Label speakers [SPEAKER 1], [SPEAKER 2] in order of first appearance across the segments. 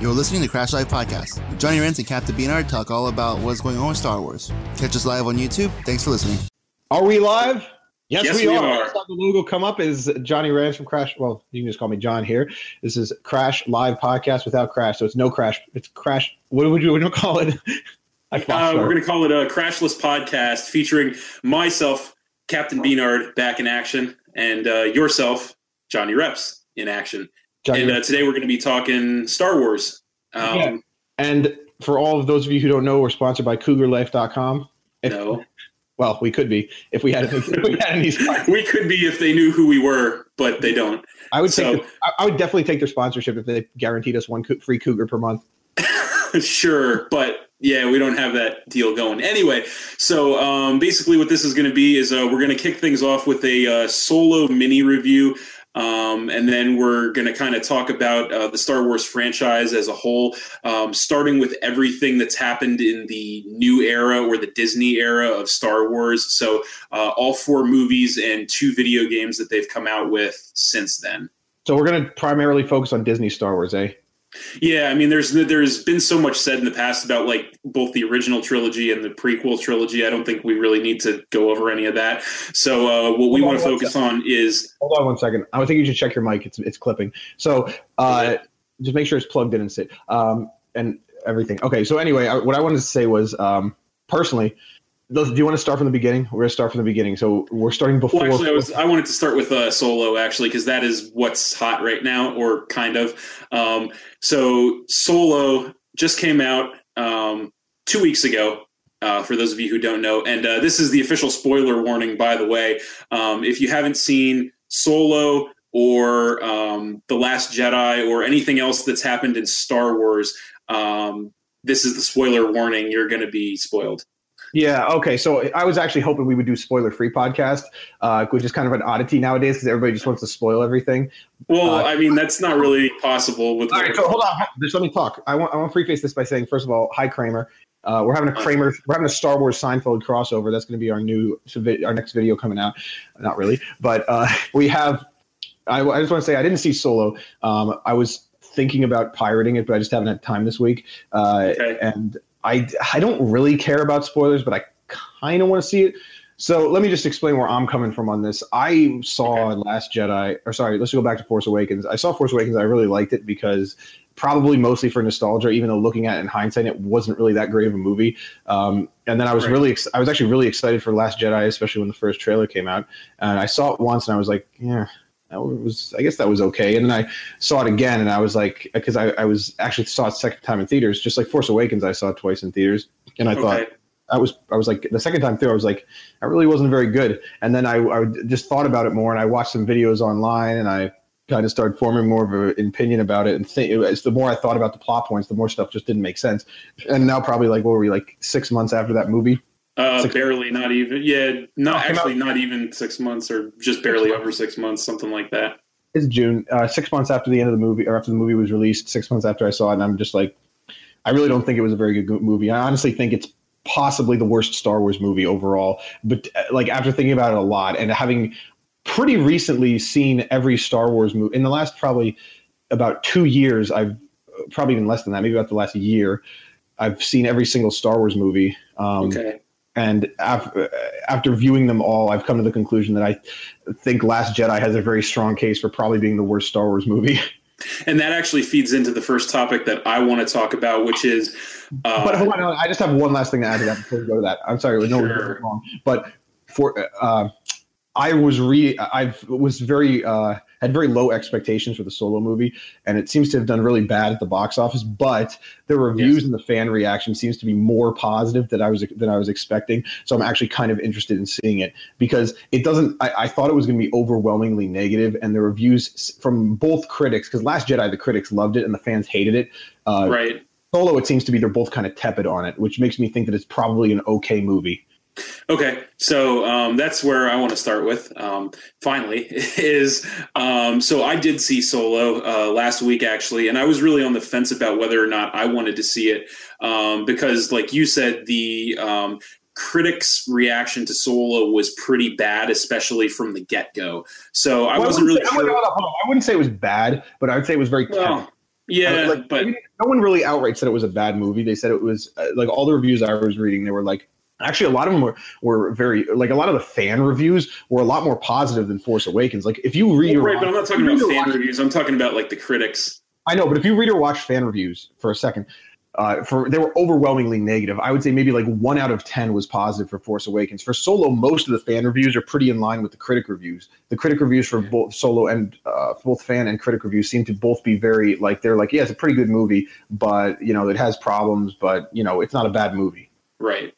[SPEAKER 1] You're listening to Crash Live Podcast. Johnny Rents and Captain Beanard talk all about what's going on with Star Wars. Catch us live on YouTube. Thanks for listening.
[SPEAKER 2] Are we live?
[SPEAKER 3] Yes, we, we, are. are.
[SPEAKER 2] The logo come up is Johnny Rants from Crash. Well, you can just call me John here. This is Crash Live Podcast without Crash, so it's no Crash. It's Crash. What would you, would call it?
[SPEAKER 3] uh, we're going to call it a Crashless Podcast featuring myself, Captain Beanard, back in action, and uh, yourself, Johnny Reps, in action. Johnny and uh, today we're going to be talking Star Wars.
[SPEAKER 2] Um, yeah. And for all of those of you who don't know, we're sponsored by CougarLife.com.
[SPEAKER 3] If, no.
[SPEAKER 2] Well, we could be if we had if we had any.
[SPEAKER 3] we could be if they knew who we were, but they don't.
[SPEAKER 2] I would so, take. I would definitely take their sponsorship if they guaranteed us one free cougar per month.
[SPEAKER 3] sure, but yeah, we don't have that deal going. Anyway, so um, basically, what this is going to be is uh, we're going to kick things off with a uh, solo mini review um, and then we're going to kind of talk about uh, the Star Wars franchise as a whole, um, starting with everything that's happened in the new era or the Disney era of Star Wars. So, uh, all four movies and two video games that they've come out with since then.
[SPEAKER 2] So, we're going to primarily focus on Disney Star Wars, eh?
[SPEAKER 3] Yeah, I mean, there's there's been so much said in the past about like both the original trilogy and the prequel trilogy. I don't think we really need to go over any of that. So uh, what we want to focus second. on is
[SPEAKER 2] hold on one second. I think you should check your mic. It's it's clipping. So uh, just make sure it's plugged in and sit um, and everything. Okay. So anyway, I, what I wanted to say was um, personally, do you want to start from the beginning? We're gonna start from the beginning. So we're starting before.
[SPEAKER 3] Well, actually, I was I wanted to start with uh, Solo actually because that is what's hot right now, or kind of. Um, so Solo just came out um, two weeks ago. Uh, for those of you who don't know, and uh, this is the official spoiler warning, by the way. Um, if you haven't seen Solo or um, The Last Jedi or anything else that's happened in Star Wars, um, this is the spoiler warning. You're going to be spoiled.
[SPEAKER 2] Yeah. Okay. So I was actually hoping we would do spoiler free podcast, uh, which is kind of an oddity nowadays because everybody just wants to spoil everything.
[SPEAKER 3] Well, uh, I mean that's not really possible. With
[SPEAKER 2] all right. So hold on. Just let me talk. I want I want to preface this by saying first of all, hi Kramer. Uh, we're having a Kramer. We're having a Star Wars Seinfeld crossover. That's going to be our new our next video coming out. Not really, but uh, we have. I, I just want to say I didn't see Solo. Um, I was thinking about pirating it, but I just haven't had time this week. Uh, okay. And I I don't really care about spoilers, but I kind of want to see it. So let me just explain where I'm coming from on this. I saw okay. Last Jedi, or sorry, let's go back to Force Awakens. I saw Force Awakens. I really liked it because probably mostly for nostalgia, even though looking at it in hindsight, it wasn't really that great of a movie. Um, and then I was right. really, ex- I was actually really excited for Last Jedi, especially when the first trailer came out. And I saw it once, and I was like, yeah, that was I guess that was okay. And then I saw it again, and I was like, because I, I was actually saw it second time in theaters, just like Force Awakens, I saw it twice in theaters, and I okay. thought I was I was like the second time through, I was like, I really wasn't very good. And then I, I just thought about it more, and I watched some videos online, and I kind of started forming more of an opinion about it. And think, as the more I thought about the plot points, the more stuff just didn't make sense. And now probably like what were we like six months after that movie?
[SPEAKER 3] Uh, barely, not even. Yeah, not oh, actually, not even six months, or just barely over six months, something like that.
[SPEAKER 2] It's June, uh, six months after the end of the movie, or after the movie was released. Six months after I saw it, and I'm just like, I really don't think it was a very good movie. I honestly think it's possibly the worst Star Wars movie overall. But uh, like after thinking about it a lot and having pretty recently seen every Star Wars movie in the last probably about two years, I've probably even less than that, maybe about the last year, I've seen every single Star Wars movie. Um, okay and after, after viewing them all, I've come to the conclusion that I think Last Jedi has a very strong case for probably being the worst Star Wars movie.
[SPEAKER 3] And that actually feeds into the first topic that I want to talk about, which is.
[SPEAKER 2] Uh, but hold on, I just have one last thing to add to that before we go to that. I'm sorry, no, sure. wrong. But for uh, I was re I was very uh, had very low expectations for the solo movie, and it seems to have done really bad at the box office. But the reviews yes. and the fan reaction seems to be more positive than I was than I was expecting. So I'm actually kind of interested in seeing it because it doesn't. I, I thought it was going to be overwhelmingly negative, and the reviews from both critics, because Last Jedi, the critics loved it and the fans hated it.
[SPEAKER 3] Uh, right.
[SPEAKER 2] Solo, it seems to be they're both kind of tepid on it, which makes me think that it's probably an okay movie.
[SPEAKER 3] Okay, so um, that's where I want to start with. Um, finally, is um, so I did see Solo uh, last week actually, and I was really on the fence about whether or not I wanted to see it um, because, like you said, the um, critics' reaction to Solo was pretty bad, especially from the get go. So I well, wasn't I really.
[SPEAKER 2] Say,
[SPEAKER 3] sure.
[SPEAKER 2] I, wouldn't say it was bad, but I would say it was very. Well,
[SPEAKER 3] Yeah,
[SPEAKER 2] like,
[SPEAKER 3] but
[SPEAKER 2] no one really outright said it was a bad movie. They said it was uh, like all the reviews I was reading. They were like, actually, a lot of them were, were very like a lot of the fan reviews were a lot more positive than Force Awakens. Like if you read, or
[SPEAKER 3] right,
[SPEAKER 2] watch-
[SPEAKER 3] but I'm not talking about fan
[SPEAKER 2] watch-
[SPEAKER 3] reviews. I'm talking about like the critics.
[SPEAKER 2] I know, but if you read or watch fan reviews for a second, uh, for they were overwhelmingly negative. I would say maybe like one out of ten was positive for Force Awakens. For Solo, most of the fan reviews are pretty in line with the critic reviews. The critic reviews for both Solo and uh, both fan and critic reviews seem to both be very like they're like, yeah, it's a pretty good movie, but you know it has problems, but you know it's not a bad movie.
[SPEAKER 3] Right.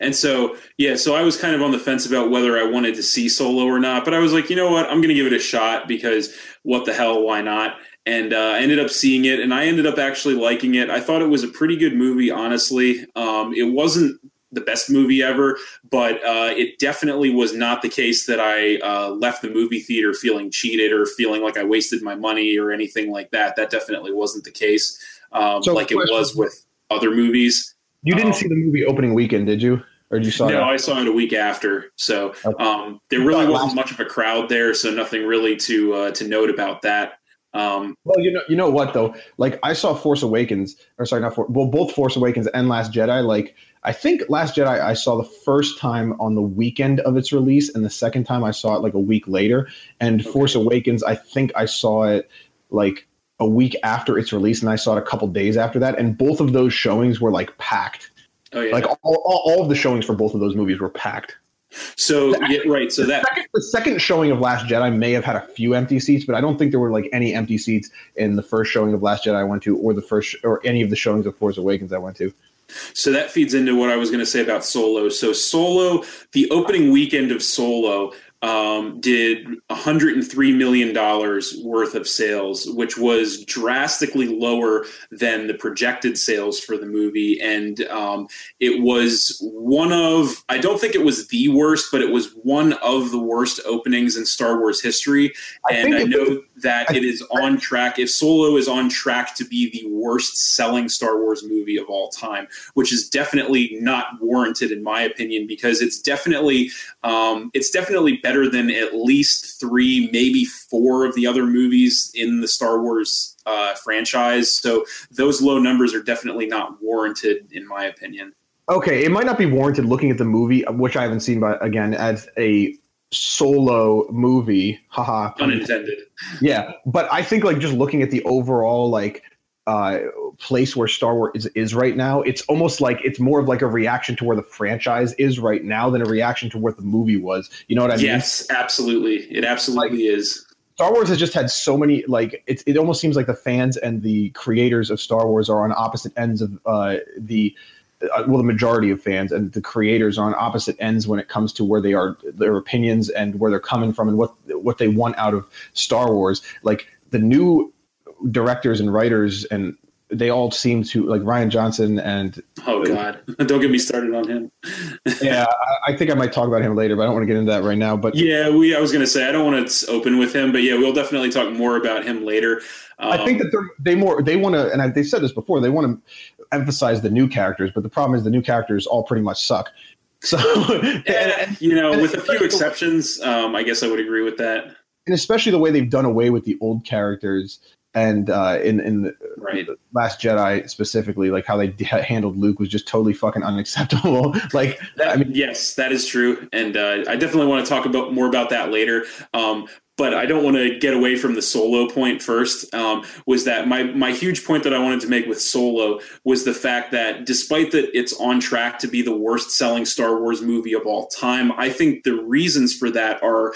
[SPEAKER 3] And so, yeah, so I was kind of on the fence about whether I wanted to see Solo or not, but I was like, you know what, I'm going to give it a shot because what the hell, why not? And uh, I ended up seeing it, and I ended up actually liking it. I thought it was a pretty good movie, honestly. Um, it wasn't the best movie ever, but uh, it definitely was not the case that I uh, left the movie theater feeling cheated or feeling like I wasted my money or anything like that. That definitely wasn't the case, um,
[SPEAKER 2] So,
[SPEAKER 3] like it was with other movies.
[SPEAKER 2] You didn't
[SPEAKER 3] Um,
[SPEAKER 2] see the movie opening weekend, did you? Or did you saw
[SPEAKER 3] no,
[SPEAKER 2] that?
[SPEAKER 3] I saw it a week after, so
[SPEAKER 2] Okay.
[SPEAKER 3] um, there really wasn't much of a crowd there, so nothing really to uh, to note about that. Um,
[SPEAKER 2] Well, you know, you know what though? Like I saw Force Awakens, or sorry, not For, well, both Force Awakens and Last Jedi. Like I think Last Jedi I saw the first time on the weekend of its release, and the second time I saw it like a week later. And
[SPEAKER 3] Okay.
[SPEAKER 2] Force Awakens, I think I saw it like a week after its release, and I saw it a couple days after that. And both of those showings were like packed.
[SPEAKER 3] oh yeah,
[SPEAKER 2] Like all, all, all of the showings for both of those movies were packed.
[SPEAKER 3] so yeah, right. So that
[SPEAKER 2] Second, the second showing of Last Jedi may have had a few empty seats, but I don't think there were like any empty seats in the first showing of Last Jedi I went to, or the first, or any of the showings of Force Awakens I went to.
[SPEAKER 3] So that feeds into what I was going to say about Solo. So Solo, the opening weekend of Solo, um, did 103 million dollars worth of sales, which was drastically lower than the projected sales for the movie, and um, it was one of I don't think it was the worst, but it was one of the worst openings in Star Wars history.
[SPEAKER 2] I
[SPEAKER 3] and
[SPEAKER 2] think
[SPEAKER 3] I know that it is on track. If Solo is on track to be the worst selling Star Wars movie of all time, which is definitely not warranted in my opinion, because it's definitely um, it's definitely better than at least three, maybe four of the other movies in the Star Wars uh, franchise. So those low numbers are definitely not warranted in my opinion.
[SPEAKER 2] Okay, it might not be warranted looking at the movie, which I haven't seen, but again, as a solo movie, haha.
[SPEAKER 3] Unintended.
[SPEAKER 2] Yeah, but I think like just looking at the overall like uh place where Star Wars is, is right now, it's almost like it's more of like a reaction to where the franchise is right now than a reaction to what the movie was. You know what I mean?
[SPEAKER 3] Yes, absolutely. It absolutely is.
[SPEAKER 2] Star Wars has just had so many like it. It almost seems like the fans and the creators of Star Wars are on opposite ends of uh, the. Uh, well, the majority of fans and the creators are on opposite ends when it comes to where they are, their opinions, and where they're coming from, and what what they want out of Star Wars. Like the new directors and writers, and they all seem to like Rian Johnson and
[SPEAKER 3] Oh God! Don't get me started on him.
[SPEAKER 2] yeah, I, I think I might talk about him later, but I don't want to get into that right now. But
[SPEAKER 3] Yeah, we. I was going to say I don't want to open with him, but yeah, we'll definitely talk more about him later. Um,
[SPEAKER 2] I think that they're, they more they want to, and I, they've said this before. They want to emphasize the new characters, but the problem is the new characters all pretty much suck. So,
[SPEAKER 3] you know, with a few exceptions, um, I guess I would agree with that.
[SPEAKER 2] and especially the way they've done away with the old characters, and uh, in in the
[SPEAKER 3] Right.
[SPEAKER 2] Last Jedi specifically, like how they d- handled Luke was just totally fucking unacceptable. like,
[SPEAKER 3] That,
[SPEAKER 2] I mean,
[SPEAKER 3] yes, that is true, and uh, I definitely want to talk about more about that later. Um, but I don't want to get away from the solo point first. Um, was that my my huge point that I wanted to make with Solo was the fact that despite that it's on track to be the worst selling Star Wars movie of all time, I think the reasons for that are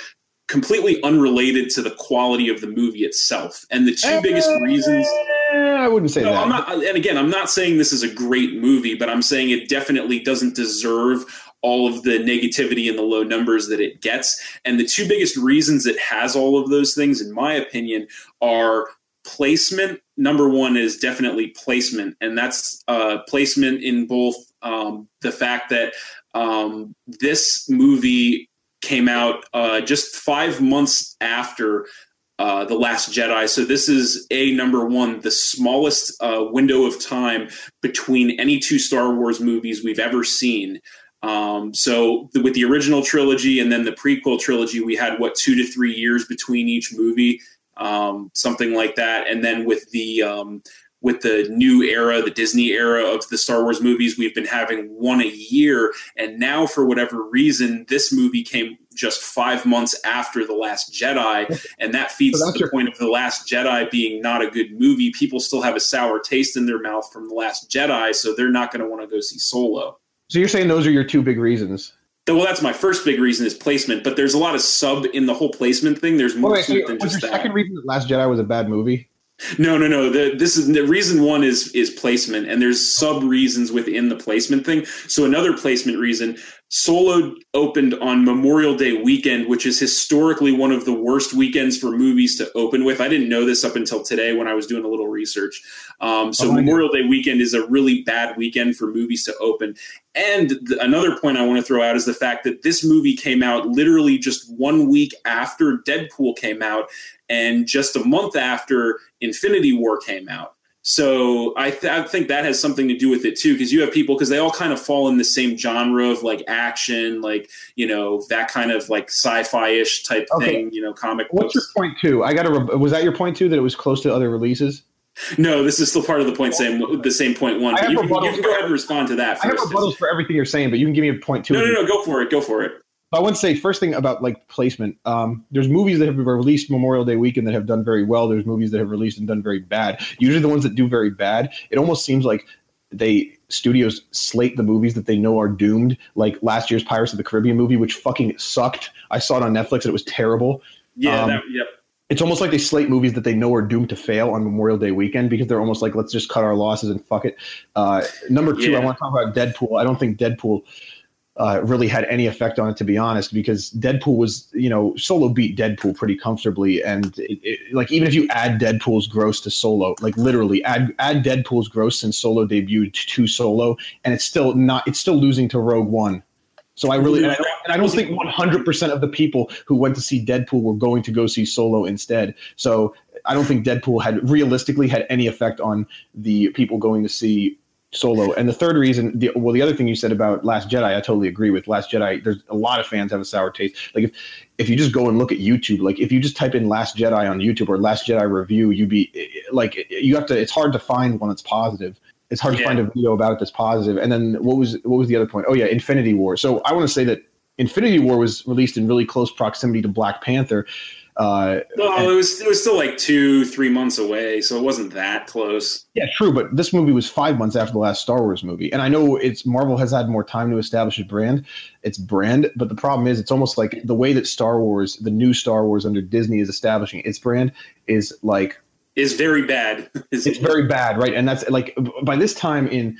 [SPEAKER 3] completely unrelated to the quality of the movie itself. And the two biggest reasons
[SPEAKER 2] eh, I wouldn't say
[SPEAKER 3] no,
[SPEAKER 2] that.
[SPEAKER 3] I'm not. And again, I'm not saying this is a great movie, but I'm saying it definitely doesn't deserve all of the negativity and the low numbers that it gets. And the two biggest reasons it has all of those things, in my opinion, are placement. Number one is definitely placement, and that's uh, placement in both um, the fact that um, this movie came out uh, just five months after uh, the Last Jedi. So this is a number one, the smallest uh, window of time between any two Star Wars movies we've ever seen. Um, so the, with the original trilogy and then the prequel trilogy, we had what two to three years between each movie, um, something like that. And then with the um, with the new era, the Disney era of the Star Wars movies, we've been having one a year. And now, for whatever reason, this movie came just five months after The Last Jedi. And that feeds so the your- point of The Last Jedi being not a good movie. People still have a sour taste in their mouth from The Last Jedi, so they're not going to want to go see Solo.
[SPEAKER 2] So you're saying those are your two big reasons?
[SPEAKER 3] Well, that's my first big reason is placement, but there's a lot of sub in the whole placement thing. There's more
[SPEAKER 2] wait,
[SPEAKER 3] to it than just
[SPEAKER 2] your
[SPEAKER 3] that.
[SPEAKER 2] Second reason that Last Jedi was a bad movie.
[SPEAKER 3] No, no, no. The, this is the reason one is is placement, and there's sub reasons within the placement thing. So another placement reason: Solo opened on Memorial Day weekend, which is historically one of the worst weekends for movies to open with. I didn't know this up until today when I was doing a little research. Um, so oh Memorial God. Day weekend is a really bad weekend for movies to open. And th- another point I want to throw out is the fact that this movie came out literally just one week after Deadpool came out, and just a month after Infinity War came out. So I, th- I think that has something to do with it too, because you have people because they all kind of fall in the same genre of like action, like you know that kind of like sci-fi ish type okay. thing, you know, comic.
[SPEAKER 2] What's
[SPEAKER 3] books.
[SPEAKER 2] your point two? I got to. Re- was that your point two that it was close to other releases?
[SPEAKER 3] No, this is still part of the point. Same, the same point one. You can, you can, go ahead and respond to that. First.
[SPEAKER 2] I have rebuttals for everything you're saying, but you can give me a point two.
[SPEAKER 3] No, no, no. Go for it. Go for it.
[SPEAKER 2] I want to say first thing about like placement. Um, there's movies that have been released Memorial Day weekend that have done very well. There's movies that have released and done very bad. Usually, the ones that do very bad, it almost seems like they studios slate the movies that they know are doomed. Like last year's Pirates of the Caribbean movie, which fucking sucked. I saw it on Netflix and it was terrible.
[SPEAKER 3] Yeah, um, that, yep.
[SPEAKER 2] It's almost like they slate movies that they know are doomed to fail on Memorial Day weekend because they're almost like, let's just cut our losses and fuck it. Uh, number two, yeah. I want to talk about Deadpool. I don't think Deadpool uh, really had any effect on it, to be honest, because Deadpool was, you know, Solo beat Deadpool pretty comfortably, and it, it, like even if you add Deadpool's gross to Solo, like literally add add Deadpool's gross since Solo debuted to Solo, and it's still not, it's still losing to Rogue One. So I really, and I, and I don't think 100% of the people who went to see Deadpool were going to go see Solo instead. So I don't think Deadpool had realistically had any effect on the people going to see Solo. And the third reason, the, well, the other thing you said about Last Jedi, I totally agree with. Last Jedi, there's a lot of fans have a sour taste. Like if if you just go and look at YouTube, like if you just type in Last Jedi on YouTube or Last Jedi review, you'd be like, you have to. It's hard to find one that's positive. It's hard yeah. to find a video about it that's positive. And then what was what was the other point? Oh yeah, Infinity War. So I want to say that Infinity War was released in really close proximity to Black Panther.
[SPEAKER 3] Uh, well, and, it was it was still like two, three months away, so it wasn't that close.
[SPEAKER 2] Yeah, true. But this movie was five months after the last Star Wars movie, and I know it's Marvel has had more time to establish its brand, its brand. But the problem is, it's almost like the way that Star Wars, the new Star Wars under Disney, is establishing its brand is like
[SPEAKER 3] is very bad.
[SPEAKER 2] it's very bad, right? And that's like by this time in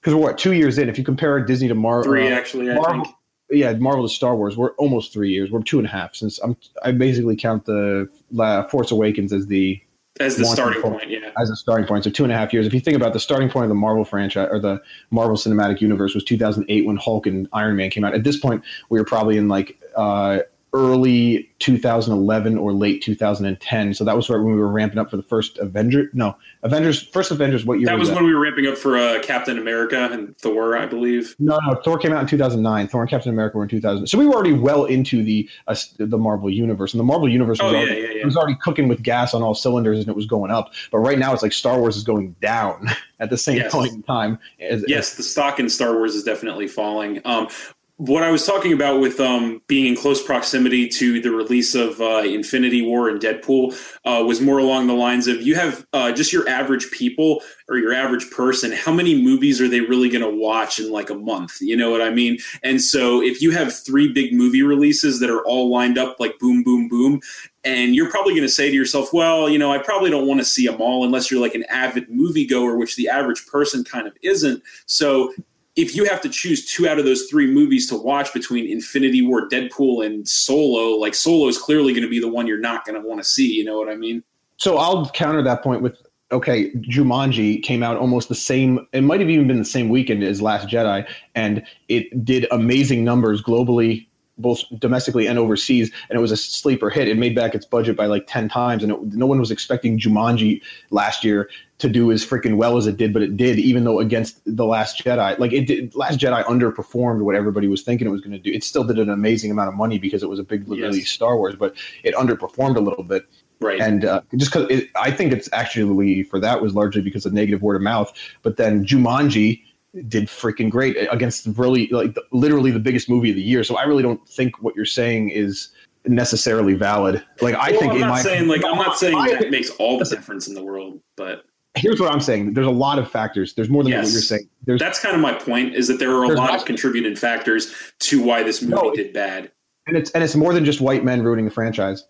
[SPEAKER 2] because we're what two years in. If you compare Disney to Marvel,
[SPEAKER 3] three actually, I Marvel, think
[SPEAKER 2] yeah, Marvel to Star Wars, we're almost three years. We're two and a half since I'm. I basically count the uh, Force Awakens as the
[SPEAKER 3] as the starting point, point, yeah,
[SPEAKER 2] as a starting point. So two and a half years. If you think about the starting point of the Marvel franchise or the Marvel Cinematic Universe was 2008 when Hulk and Iron Man came out. At this point, we were probably in like uh, early 2011 or late 2010. So that was right when we were ramping up for the first Avenger. No, Avengers. First Avengers. What year?
[SPEAKER 3] That
[SPEAKER 2] was,
[SPEAKER 3] was when we were ramping up for uh, Captain America and Thor, I believe.
[SPEAKER 2] No, no. Thor came out in 2009. Thor and Captain America were in 2000. So we were already well into the uh, the Marvel universe, and the Marvel universe was,
[SPEAKER 3] oh,
[SPEAKER 2] already,
[SPEAKER 3] yeah, yeah, yeah.
[SPEAKER 2] was already cooking with gas on all cylinders, and it was going up. But right now, it's like Star Wars is going down at the same
[SPEAKER 3] yes.
[SPEAKER 2] point in time.
[SPEAKER 3] As, yes, as, the stock in Star Wars is definitely falling. Um, what I was talking about with um, being in close proximity to the release of uh, Infinity War and Deadpool uh, was more along the lines of you have uh, just your average people or your average person. How many movies are they really going to watch in like a month? You know what I mean? And so if you have three big movie releases that are all lined up like boom, boom, boom, and you're probably going to say to yourself, well, you know, I probably don't want to see them all unless you're like an avid moviegoer, which the average person kind of isn't. So if you have to choose two out of those three movies to watch between Infinity War, Deadpool, and Solo, like Solo is clearly going to be the one you're not going to want to see. You know what I mean?
[SPEAKER 2] So I'll counter that point with okay, Jumanji came out almost the same. It might have even been the same weekend as Last Jedi, and it did amazing numbers globally both domestically and overseas, and it was a sleeper hit. It made back its budget by like ten times, and it, no one was expecting Jumanji last year to do as freaking well as it did, but it did, even though against the Last Jedi, like it did. Last Jedi underperformed what everybody was thinking it was going to do. It still did an amazing amount of money because it was a big release yes. Star Wars, but it underperformed a little bit.
[SPEAKER 3] Right.
[SPEAKER 2] And uh, just because I think it's actually for that was largely because of negative word of mouth. But then Jumanji did freaking great against really like literally the biggest movie of the year. So I really don't think what you're saying is necessarily valid. Like I
[SPEAKER 3] well,
[SPEAKER 2] think
[SPEAKER 3] I'm not
[SPEAKER 2] my,
[SPEAKER 3] saying like I'm not saying that makes all the difference in the world, but
[SPEAKER 2] here's what I'm saying. There's a lot of factors. There's more than yes. what you're saying. There's,
[SPEAKER 3] That's kind of my point is that there are a lot of contributing factors to why this movie no, did bad.
[SPEAKER 2] And it's and it's more than just white men ruining the franchise.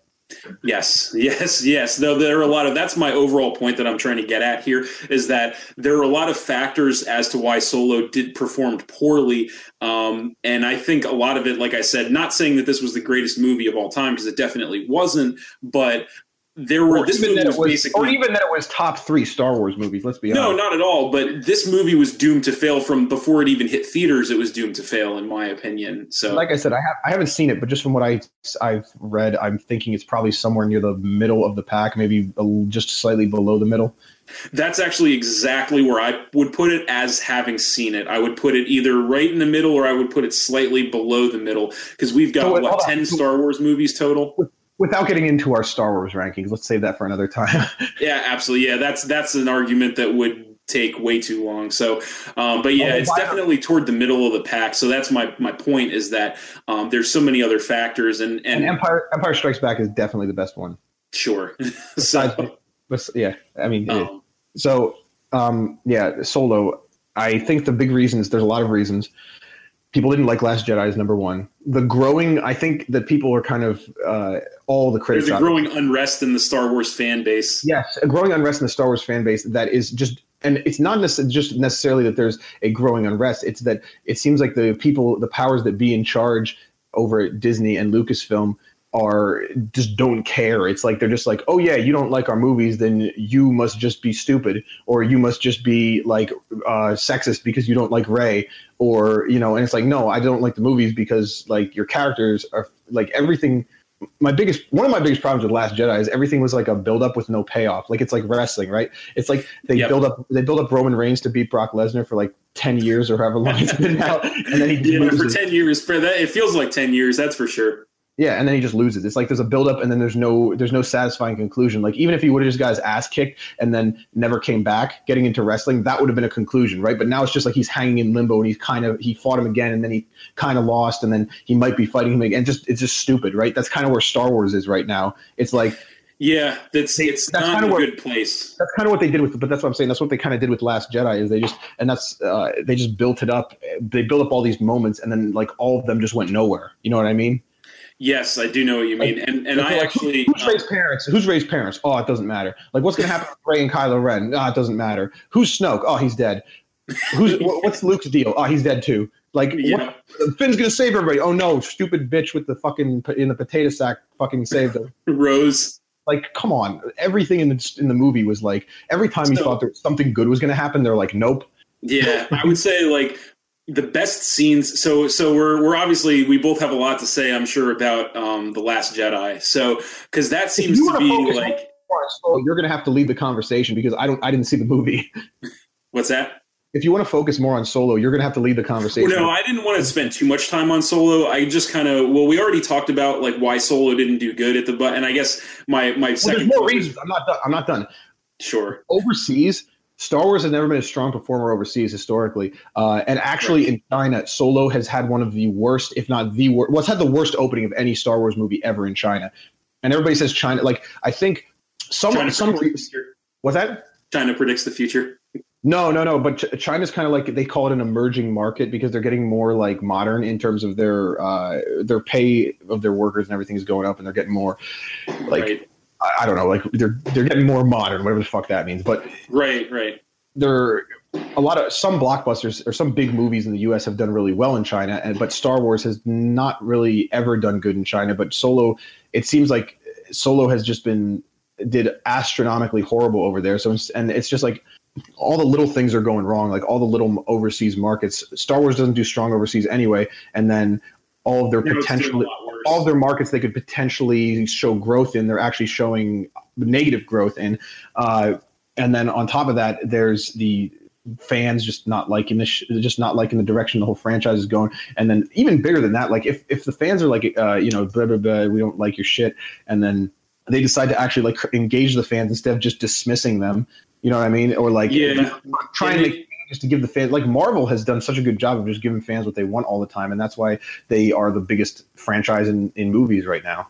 [SPEAKER 3] Yes, yes, yes. Though there are a lot of that's my overall point that I'm trying to get at here is that there are a lot of factors as to why Solo did performed poorly, um, and I think a lot of it, like I said, not saying that this was the greatest movie of all time because it definitely wasn't, but there were
[SPEAKER 2] or
[SPEAKER 3] this movie was,
[SPEAKER 2] was,
[SPEAKER 3] basically
[SPEAKER 2] or even that it was top three Star Wars movies. Let's be honest.
[SPEAKER 3] no,
[SPEAKER 2] honest.
[SPEAKER 3] not at all. But this movie was doomed to fail from before it even hit theaters. It was doomed to fail, in my opinion. So,
[SPEAKER 2] like I said, I have I haven't seen it, but just from what I I've read, I'm thinking it's probably somewhere near the middle of the pack, maybe just slightly below the middle.
[SPEAKER 3] That's actually exactly where I would put it as having seen it. I would put it either right in the middle or I would put it slightly below the middle because we've got so, what ten Star Wars movies total
[SPEAKER 2] without getting into our Star Wars rankings, let's save that for another time.
[SPEAKER 3] yeah, absolutely. Yeah, that's that's an argument that would take way too long. So, um, but yeah, oh, it's definitely toward the middle of the pack. So that's my my point is that um, there's so many other factors, and, and,
[SPEAKER 2] and Empire Empire Strikes Back is definitely the best one.
[SPEAKER 3] Sure.
[SPEAKER 2] so, yeah, I mean, um, so um, yeah, Solo. I think the big reasons. There's a lot of reasons people didn't like Last Jedi is number one. The growing, I think that people are kind of uh, all the critics.
[SPEAKER 3] There's a growing unrest in the Star Wars fan base.
[SPEAKER 2] Yes, a growing unrest in the Star Wars fan base that is just, and it's not necessarily just necessarily that there's a growing unrest. It's that it seems like the people, the powers that be in charge over at Disney and Lucasfilm are just don't care. It's like they're just like, oh yeah, you don't like our movies, then you must just be stupid, or you must just be like uh, sexist because you don't like Rey, or you know. And it's like, no, I don't like the movies because like your characters are like everything. My biggest one of my biggest problems with Last Jedi is everything was like a build up with no payoff. Like it's like wrestling, right? It's like they yep. build up they build up Roman Reigns to beat Brock Lesnar for like ten years or however long it's been now, and then he
[SPEAKER 3] yeah, for ten years for that it feels like ten years. That's for sure.
[SPEAKER 2] Yeah, and then he just loses. It's like there's a buildup, and then there's no there's no satisfying conclusion. Like even if he would have just got his ass kicked and then never came back, getting into wrestling, that would have been a conclusion, right? But now it's just like he's hanging in limbo, and he's kind of he fought him again, and then he kind of lost, and then he might be fighting him again. Just it's just stupid, right? That's kind of where Star Wars is right now. It's like
[SPEAKER 3] yeah, that's it's that's not kind of a what, good place.
[SPEAKER 2] That's kind of what they did with, but that's what I'm saying. That's what they kind of did with Last Jedi. Is they just and that's uh, they just built it up. They built up all these moments, and then like all of them just went nowhere. You know what I mean?
[SPEAKER 3] Yes, I do know what you mean, and and I
[SPEAKER 2] like,
[SPEAKER 3] actually
[SPEAKER 2] who's Rey's parents? Who's Rey's parents? Oh, it doesn't matter. Like, what's going to happen with Rey and Kylo Ren? Ah, oh, it doesn't matter. Who's Snoke? Oh, he's dead. Who's what's Luke's deal? Oh, he's dead too. Like, yeah. what, Finn's going to save everybody. Oh no, stupid bitch with the fucking in the potato sack fucking saved him.
[SPEAKER 3] Rose.
[SPEAKER 2] Like, come on. Everything in the in the movie was like every time you thought there, something good was going to happen, they're like, nope.
[SPEAKER 3] Yeah, I would say like the best scenes so so we're we're obviously we both have a lot to say i'm sure about um the last jedi. So because that seems to be like
[SPEAKER 2] so you're gonna have to lead the conversation because i don't i didn't see the movie.
[SPEAKER 3] What's that?
[SPEAKER 2] If you want to focus more on solo you're gonna have to lead the conversation.
[SPEAKER 3] Well, no i didn't want to spend too much time on solo. I just kind of well we already talked about like why solo didn't do good at the but and i guess my my well, second
[SPEAKER 2] there's more reasons. I'm not done i'm not done.
[SPEAKER 3] Sure.
[SPEAKER 2] Overseas Star Wars has never been a strong performer overseas historically, uh, and actually in China, Solo has had one of the worst, if not the worst. Well, it's had the worst opening of any Star Wars movie ever in China, and everybody says China. Like I think some China some what's that?
[SPEAKER 3] China predicts the future.
[SPEAKER 2] No, no, no. But Ch- China's kind of like they call it an emerging market because they're getting more like modern in terms of their uh, their pay of their workers and everything is going up, and they're getting more like. Right I don't know, like they're they're getting more modern, whatever the fuck that means. But
[SPEAKER 3] right, right.
[SPEAKER 2] There a lot of some blockbusters or some big movies in the U.S. have done really well in China, and but Star Wars has not really ever done good in China. But Solo, it seems like Solo has just been did astronomically horrible over there. So and it's just like all the little things are going wrong, like all the little overseas markets. Star Wars doesn't do strong overseas anyway, and then all of their potential all of their markets they could potentially show growth in, they're actually showing negative growth in. Uh, and then on top of that, there's the fans just not liking this, just not liking the direction the whole franchise is going. And then even bigger than that, like if, if the fans are like, uh, you know, blah, blah, blah, we don't like your shit. And then they decide to actually like engage the fans instead of just dismissing them. You know what I mean? Or like
[SPEAKER 3] Yeah.
[SPEAKER 2] trying to just to give the fans like Marvel has done such a good job of just giving fans what they want all the time, and that's why they are the biggest franchise in, in movies right now.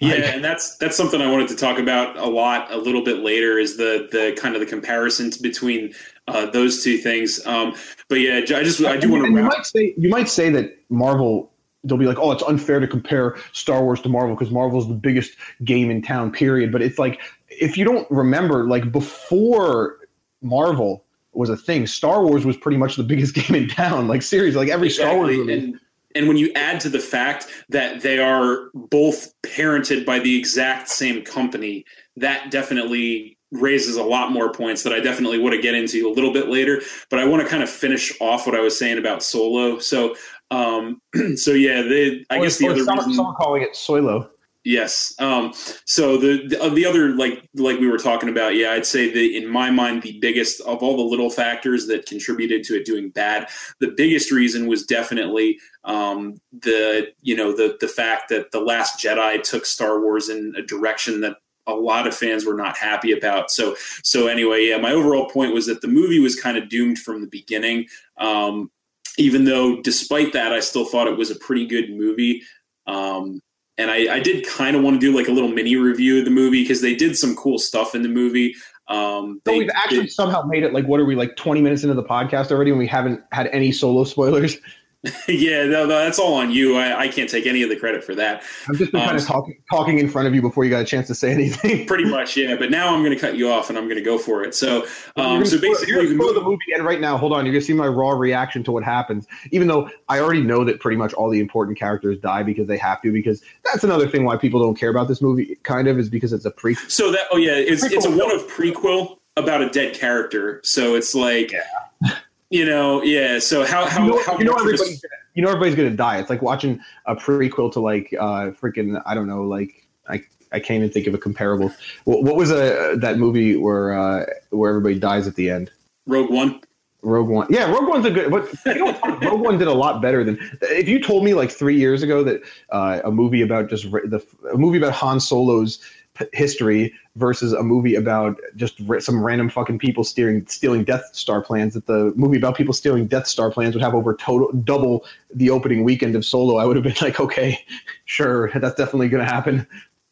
[SPEAKER 3] Yeah,
[SPEAKER 2] Like-
[SPEAKER 3] and that's that's something I wanted to talk about a lot a little bit later is the the kind of the comparisons between uh, those two things. Um, but yeah, I just I do want to
[SPEAKER 2] you might say you might say that Marvel they'll be like, oh, it's unfair to compare Star Wars to Marvel because Marvel's the biggest game in town, period. But it's like if you don't remember, like before Marvel was a thing, Star Wars was pretty much the biggest game in town. Like seriously, like every Star Wars movie.
[SPEAKER 3] And and when you add to the fact that they are both parented by the exact same company, that definitely raises a lot more points that I definitely want to get into a little bit later. But I want to kind of finish off what I was saying about Solo. So, um, so yeah, they. I
[SPEAKER 2] Or-
[SPEAKER 3] guess the other
[SPEAKER 2] some,
[SPEAKER 3] reason,
[SPEAKER 2] some calling it Soilo.
[SPEAKER 3] Yes. Um, so the, the the other like like we were talking about, yeah, I'd say that in my mind the biggest of all the little factors that contributed to it doing bad, the biggest reason was definitely um, the you know the the fact that the Last Jedi took Star Wars in a direction that a lot of fans were not happy about. So so anyway, yeah, my overall point was that the movie was kind of doomed from the beginning. Um, even though, despite that, I still thought it was a pretty good movie. Um, and I, I did kind of want to do like a little mini review of the movie because they did some cool stuff in the movie. Um,
[SPEAKER 2] So
[SPEAKER 3] they
[SPEAKER 2] we've actually
[SPEAKER 3] did-
[SPEAKER 2] somehow made it like what are we like 20 minutes into the podcast already and we haven't had any solo spoilers.
[SPEAKER 3] yeah, no, no, that's all on you. I, I can't take any of the credit for that.
[SPEAKER 2] I've just been
[SPEAKER 3] Um,
[SPEAKER 2] kind of talking talking in front of you before you got a chance to say anything.
[SPEAKER 3] Pretty much, yeah. But now I'm going to cut you off and I'm going to go for it. So, um, so
[SPEAKER 2] spoil-
[SPEAKER 3] basically,
[SPEAKER 2] you're
[SPEAKER 3] the movie,
[SPEAKER 2] the movie, and right now, hold on, you're gonna see my raw reaction to what happens. Even though I already know that pretty much all the important characters die because they have to. Because that's another thing why people don't care about this movie. Kind of is because it's a pre.
[SPEAKER 3] so that oh yeah, it's it's a one of prequel about a dead character. So it's like, you know, yeah. So how how
[SPEAKER 2] You know,
[SPEAKER 3] how
[SPEAKER 2] you know
[SPEAKER 3] much of this-
[SPEAKER 2] everybody's gonna, you know everybody's gonna die. It's like watching a prequel to like uh freaking I don't know like I I can't even think of a comparable. What, what was a that movie where uh where everybody dies at the end?
[SPEAKER 3] Rogue One.
[SPEAKER 2] Rogue One. Yeah, Rogue One's a good. But you know. Rogue One did a lot better than if you told me like three years ago that uh, a movie about just the a movie about Han Solo's p- history versus a movie about just ra- some random fucking people stealing stealing Death Star plans. That the movie about people stealing Death Star plans would have over total double the opening weekend of Solo. I would have been like, okay, sure, that's definitely going to happen.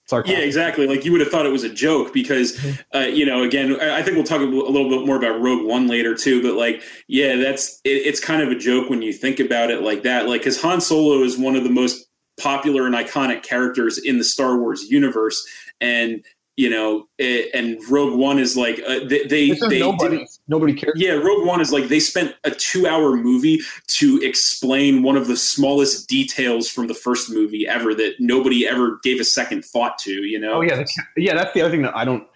[SPEAKER 2] Sarcastic.
[SPEAKER 3] Yeah, exactly. Like you would have thought it was a joke because,
[SPEAKER 2] Mm-hmm.
[SPEAKER 3] uh, you know, again, I I think we'll talk a little bit more about Rogue One later too. But like, yeah, that's it, it's kind of a joke when you think about it like that. Like, because Han Solo is one of the most popular and iconic characters in the Star Wars universe, and you know, it, and Rogue One is like uh, they they, they
[SPEAKER 2] nobody.
[SPEAKER 3] didn't-
[SPEAKER 2] Nobody cares.
[SPEAKER 3] yeah, Rogue One is like they spent a two-hour movie to explain one of the smallest details from the first movie ever that nobody ever gave a second thought to. You know?
[SPEAKER 2] Oh yeah, Ke- yeah. That's the other thing that I don't.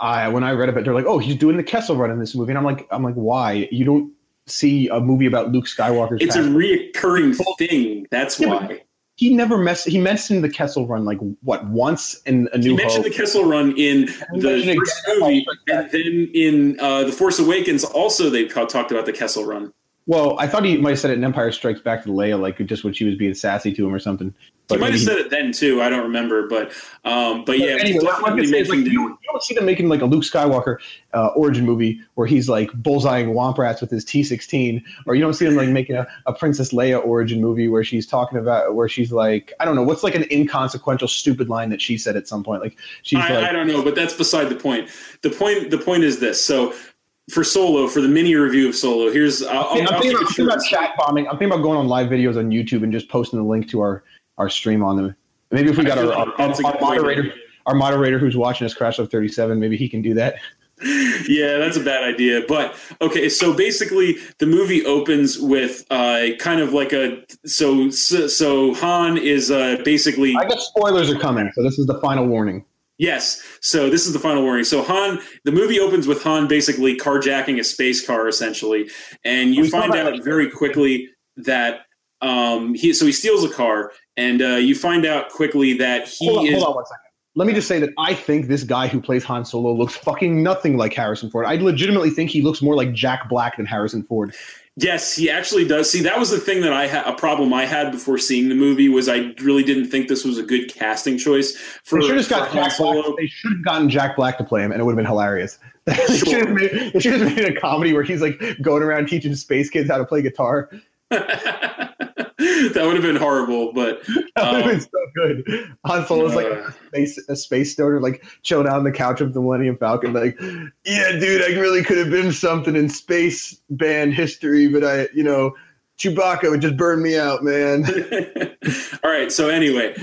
[SPEAKER 2] I when I read about, it, they're like, "Oh, he's doing the Kessel Run in this movie," and I'm like, "I'm like, why? You don't see a movie about Luke Skywalker.
[SPEAKER 3] It's a reoccurring thing. That's
[SPEAKER 2] Yeah,
[SPEAKER 3] why.
[SPEAKER 2] He never mess. He mentioned the Kessel Run like what once in a
[SPEAKER 3] You
[SPEAKER 2] He
[SPEAKER 3] mentioned
[SPEAKER 2] Hope.
[SPEAKER 3] the Kessel Run in the first movie, and then in uh, the Force Awakens, also they talked about the Kessel Run.
[SPEAKER 2] Well, I thought he might have said it in Empire Strikes Back to Leia, like just when she was being sassy to him or something.
[SPEAKER 3] He might have said it then too. I don't remember, but um, but yeah,
[SPEAKER 2] anyway, what I'm say is, like, you, don't, you don't see them making like a Luke Skywalker uh, origin movie where he's like bullseyeing womp rats with his T16, or you don't see them like making a, a Princess Leia origin movie where she's talking about where she's like I don't know what's like an inconsequential stupid line that she said at some point like she's
[SPEAKER 3] I,
[SPEAKER 2] like
[SPEAKER 3] I don't know, but that's beside the point. The point the point is this. So for Solo, for the mini review of Solo, here's I'll,
[SPEAKER 2] I'm,
[SPEAKER 3] I'll
[SPEAKER 2] thinking about, thinking about chat bombing. I'm thinking about going on live videos on YouTube and just posting the link to our our stream on them. Maybe if we
[SPEAKER 3] I
[SPEAKER 2] got our, our, our
[SPEAKER 3] way
[SPEAKER 2] moderator our moderator who's watching us crash of 37 maybe he can do that
[SPEAKER 3] yeah, that's a bad idea. But okay, so basically, the movie opens with uh, kind of like a so so, so Han is uh, basically
[SPEAKER 2] i guess spoilers are coming so this is the final warning
[SPEAKER 3] yes. So this is the final warning. So Han, the movie opens with Han basically carjacking a space car essentially, and you find out very quickly that um he so he steals a car, and uh, you find out quickly that he
[SPEAKER 2] hold on,
[SPEAKER 3] is
[SPEAKER 2] hold on one second let me just say that I think this guy who plays Han Solo looks fucking nothing like Harrison Ford. I legitimately think he looks more like Jack Black than Harrison Ford.
[SPEAKER 3] Yes, he actually does. See, that was the thing that I had a problem I had before seeing the movie was I really didn't think this was a good casting choice for.
[SPEAKER 2] They should have got Jack Black. They should have gotten Jack Black to play him, and it would have been hilarious. they should have made, they should have made a comedy where he's like going around teaching space kids how to play guitar.
[SPEAKER 3] that would have been horrible, but
[SPEAKER 2] that would have been um, so good. Han Solo's uh, like a space, a space stoner, like chilling out on the couch of the Millennium Falcon, like, yeah, dude, I really could have been something in space band history, but I, you know, Chewbacca would just burn me out, man.
[SPEAKER 3] All right, so anyway,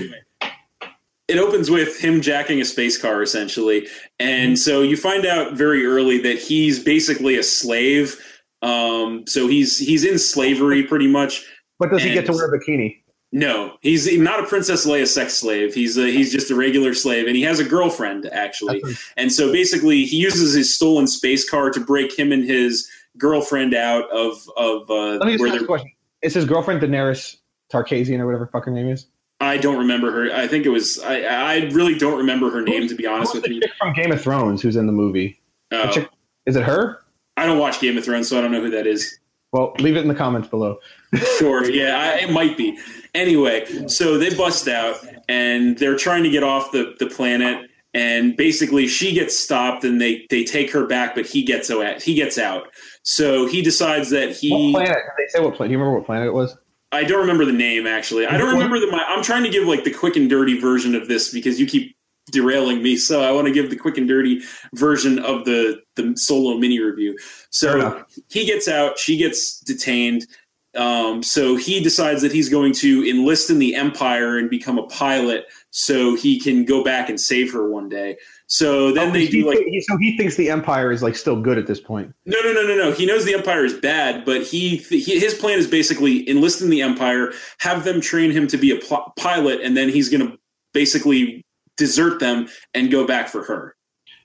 [SPEAKER 3] it opens with him jacking a space car essentially, and so you find out very early that he's basically a slave. Um, so he's he's in slavery pretty much
[SPEAKER 2] but does and he get to wear a bikini?
[SPEAKER 3] No, he's not a Princess Leia sex slave. He's a, he's just a regular slave, and he has a girlfriend actually. And so basically, he uses his stolen space car to break him and his girlfriend out of of. Uh,
[SPEAKER 2] Let me just ask a question: Is his girlfriend Daenerys Tarkasian or whatever fucking name is?
[SPEAKER 3] I don't remember her. I think it was. I, I really don't remember her name to be honest with you.
[SPEAKER 2] from Game of Thrones, who's in the movie?
[SPEAKER 3] Oh.
[SPEAKER 2] Chick, is it her?
[SPEAKER 3] I don't watch Game of Thrones, so I don't know who that is.
[SPEAKER 2] Well, leave it in the comments below.
[SPEAKER 3] sure. Yeah, I, it might be. Anyway, so they bust out and they're trying to get off the, the planet. And basically, she gets stopped, and they, they take her back, but he gets out. He gets out. So he decides that he.
[SPEAKER 2] What planet? They say what planet? Do you remember what planet it was?
[SPEAKER 3] I don't remember the name actually. I don't remember the. I'm trying to give like the quick and dirty version of this because you keep derailing me. So I want to give the quick and dirty version of the the solo mini review. So he gets out, she gets detained. Um, so he decides that he's going to enlist in the Empire and become a pilot, so he can go back and save her one day. So then oh, they do like.
[SPEAKER 2] So he thinks the Empire is like still good at this point.
[SPEAKER 3] No, no, no, no, no. He knows the Empire is bad, but he, he his plan is basically enlist in the Empire, have them train him to be a pl- pilot, and then he's going to basically desert them and go back for her.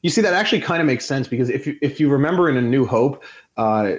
[SPEAKER 2] You see, that actually kind of makes sense because if you, if you remember in A New Hope, uh,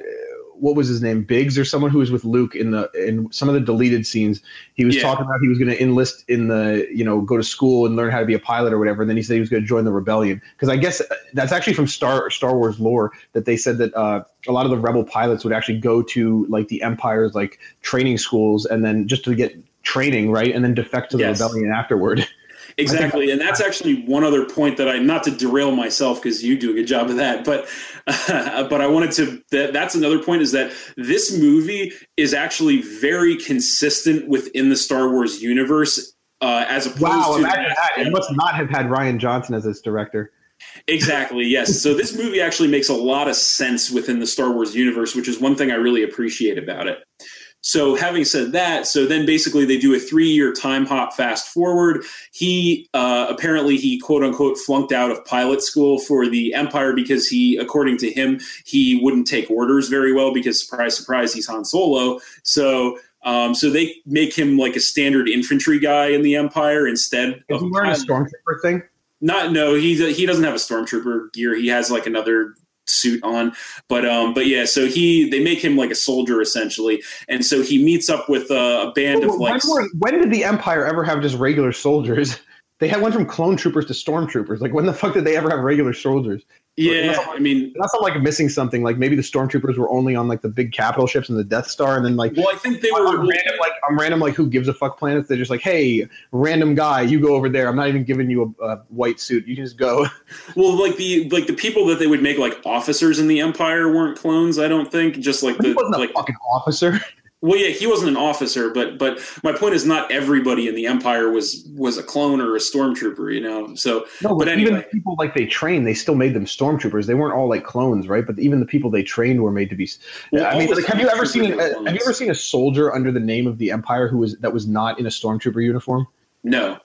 [SPEAKER 2] what was his name, Biggs or someone who was with Luke in the in some of the deleted scenes. He was yeah. talking about he was going to enlist in the you know go to school and learn how to be a pilot or whatever. And then he said he was going to join the rebellion because I guess that's actually from Star Star Wars lore that they said that uh, a lot of the rebel pilots would actually go to like the Empire's like training schools and then just to get training right and then defect to the yes. rebellion afterward.
[SPEAKER 3] Exactly, and that's actually one other point that I not to derail myself because you do a good job of that, but uh, but I wanted to. That, that's another point is that this movie is actually very consistent within the Star Wars universe. Uh, as opposed
[SPEAKER 2] wow,
[SPEAKER 3] to
[SPEAKER 2] imagine that. It must not have had Rian Johnson as its director.
[SPEAKER 3] Exactly. Yes. so this movie actually makes a lot of sense within the Star Wars universe, which is one thing I really appreciate about it. So having said that, so then basically they do a three-year time hop fast forward. He uh, apparently he quote unquote flunked out of pilot school for the Empire because he, according to him, he wouldn't take orders very well because surprise, surprise, he's Han Solo. So um, so they make him like a standard infantry guy in the Empire instead.
[SPEAKER 2] Is he wearing a stormtrooper thing?
[SPEAKER 3] Not no, he he doesn't have a stormtrooper gear. He has like another suit on. But um but yeah so he they make him like a soldier essentially. And so he meets up with a, a band of like
[SPEAKER 2] when, when, did the empire ever have just regular soldiers they had went from clone troopers to stormtroopers like when the fuck did they ever have regular soldiers
[SPEAKER 3] yeah, I mean,
[SPEAKER 2] that's not like missing something. Like maybe the stormtroopers were only on like the big capital ships and the Death Star, and then like,
[SPEAKER 3] well, I think they were
[SPEAKER 2] random, like I'm random, like who gives a fuck planets. They're just like, hey, random guy, you go over there. I'm not even giving you a, a white suit. You can just go.
[SPEAKER 3] Well, like the like the people that they would make like officers in the Empire weren't clones. I don't think. Just like the like
[SPEAKER 2] fucking officer.
[SPEAKER 3] Well, yeah, he wasn't an officer, but but my point is, not everybody in the Empire was was a clone or a stormtrooper, you know. So,
[SPEAKER 2] no, but, anyway. even the people like they trained, they still made them stormtroopers. They weren't all like clones, right? But even the people they trained were made to be. Well, I mean, like, have you ever seen a, have you ever seen a soldier under the name of the Empire who was that was not in a stormtrooper uniform?
[SPEAKER 3] No,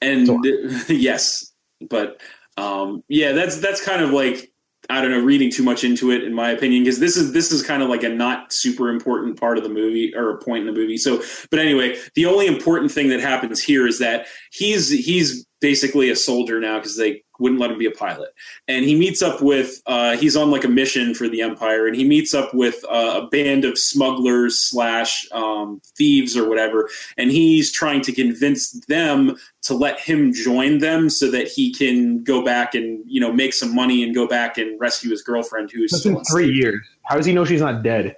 [SPEAKER 3] and so, yes, but um, yeah, that's that's kind of like I don't know, reading too much into it, in my opinion, because this is this is kind of like a not super important part of the movie or a point in the movie. So, but anyway, the only important thing that happens here is that he's he's basically a soldier now because they wouldn't let him be a pilot. And he meets up with uh, he's on like a mission for the Empire, and he meets up with uh, a band of smugglers slash um, thieves or whatever, and he's trying to convince them to let him join them so that he can go back and you know make some money and go back and rescue his girlfriend who's
[SPEAKER 2] That's in three years. How does he know she's not dead?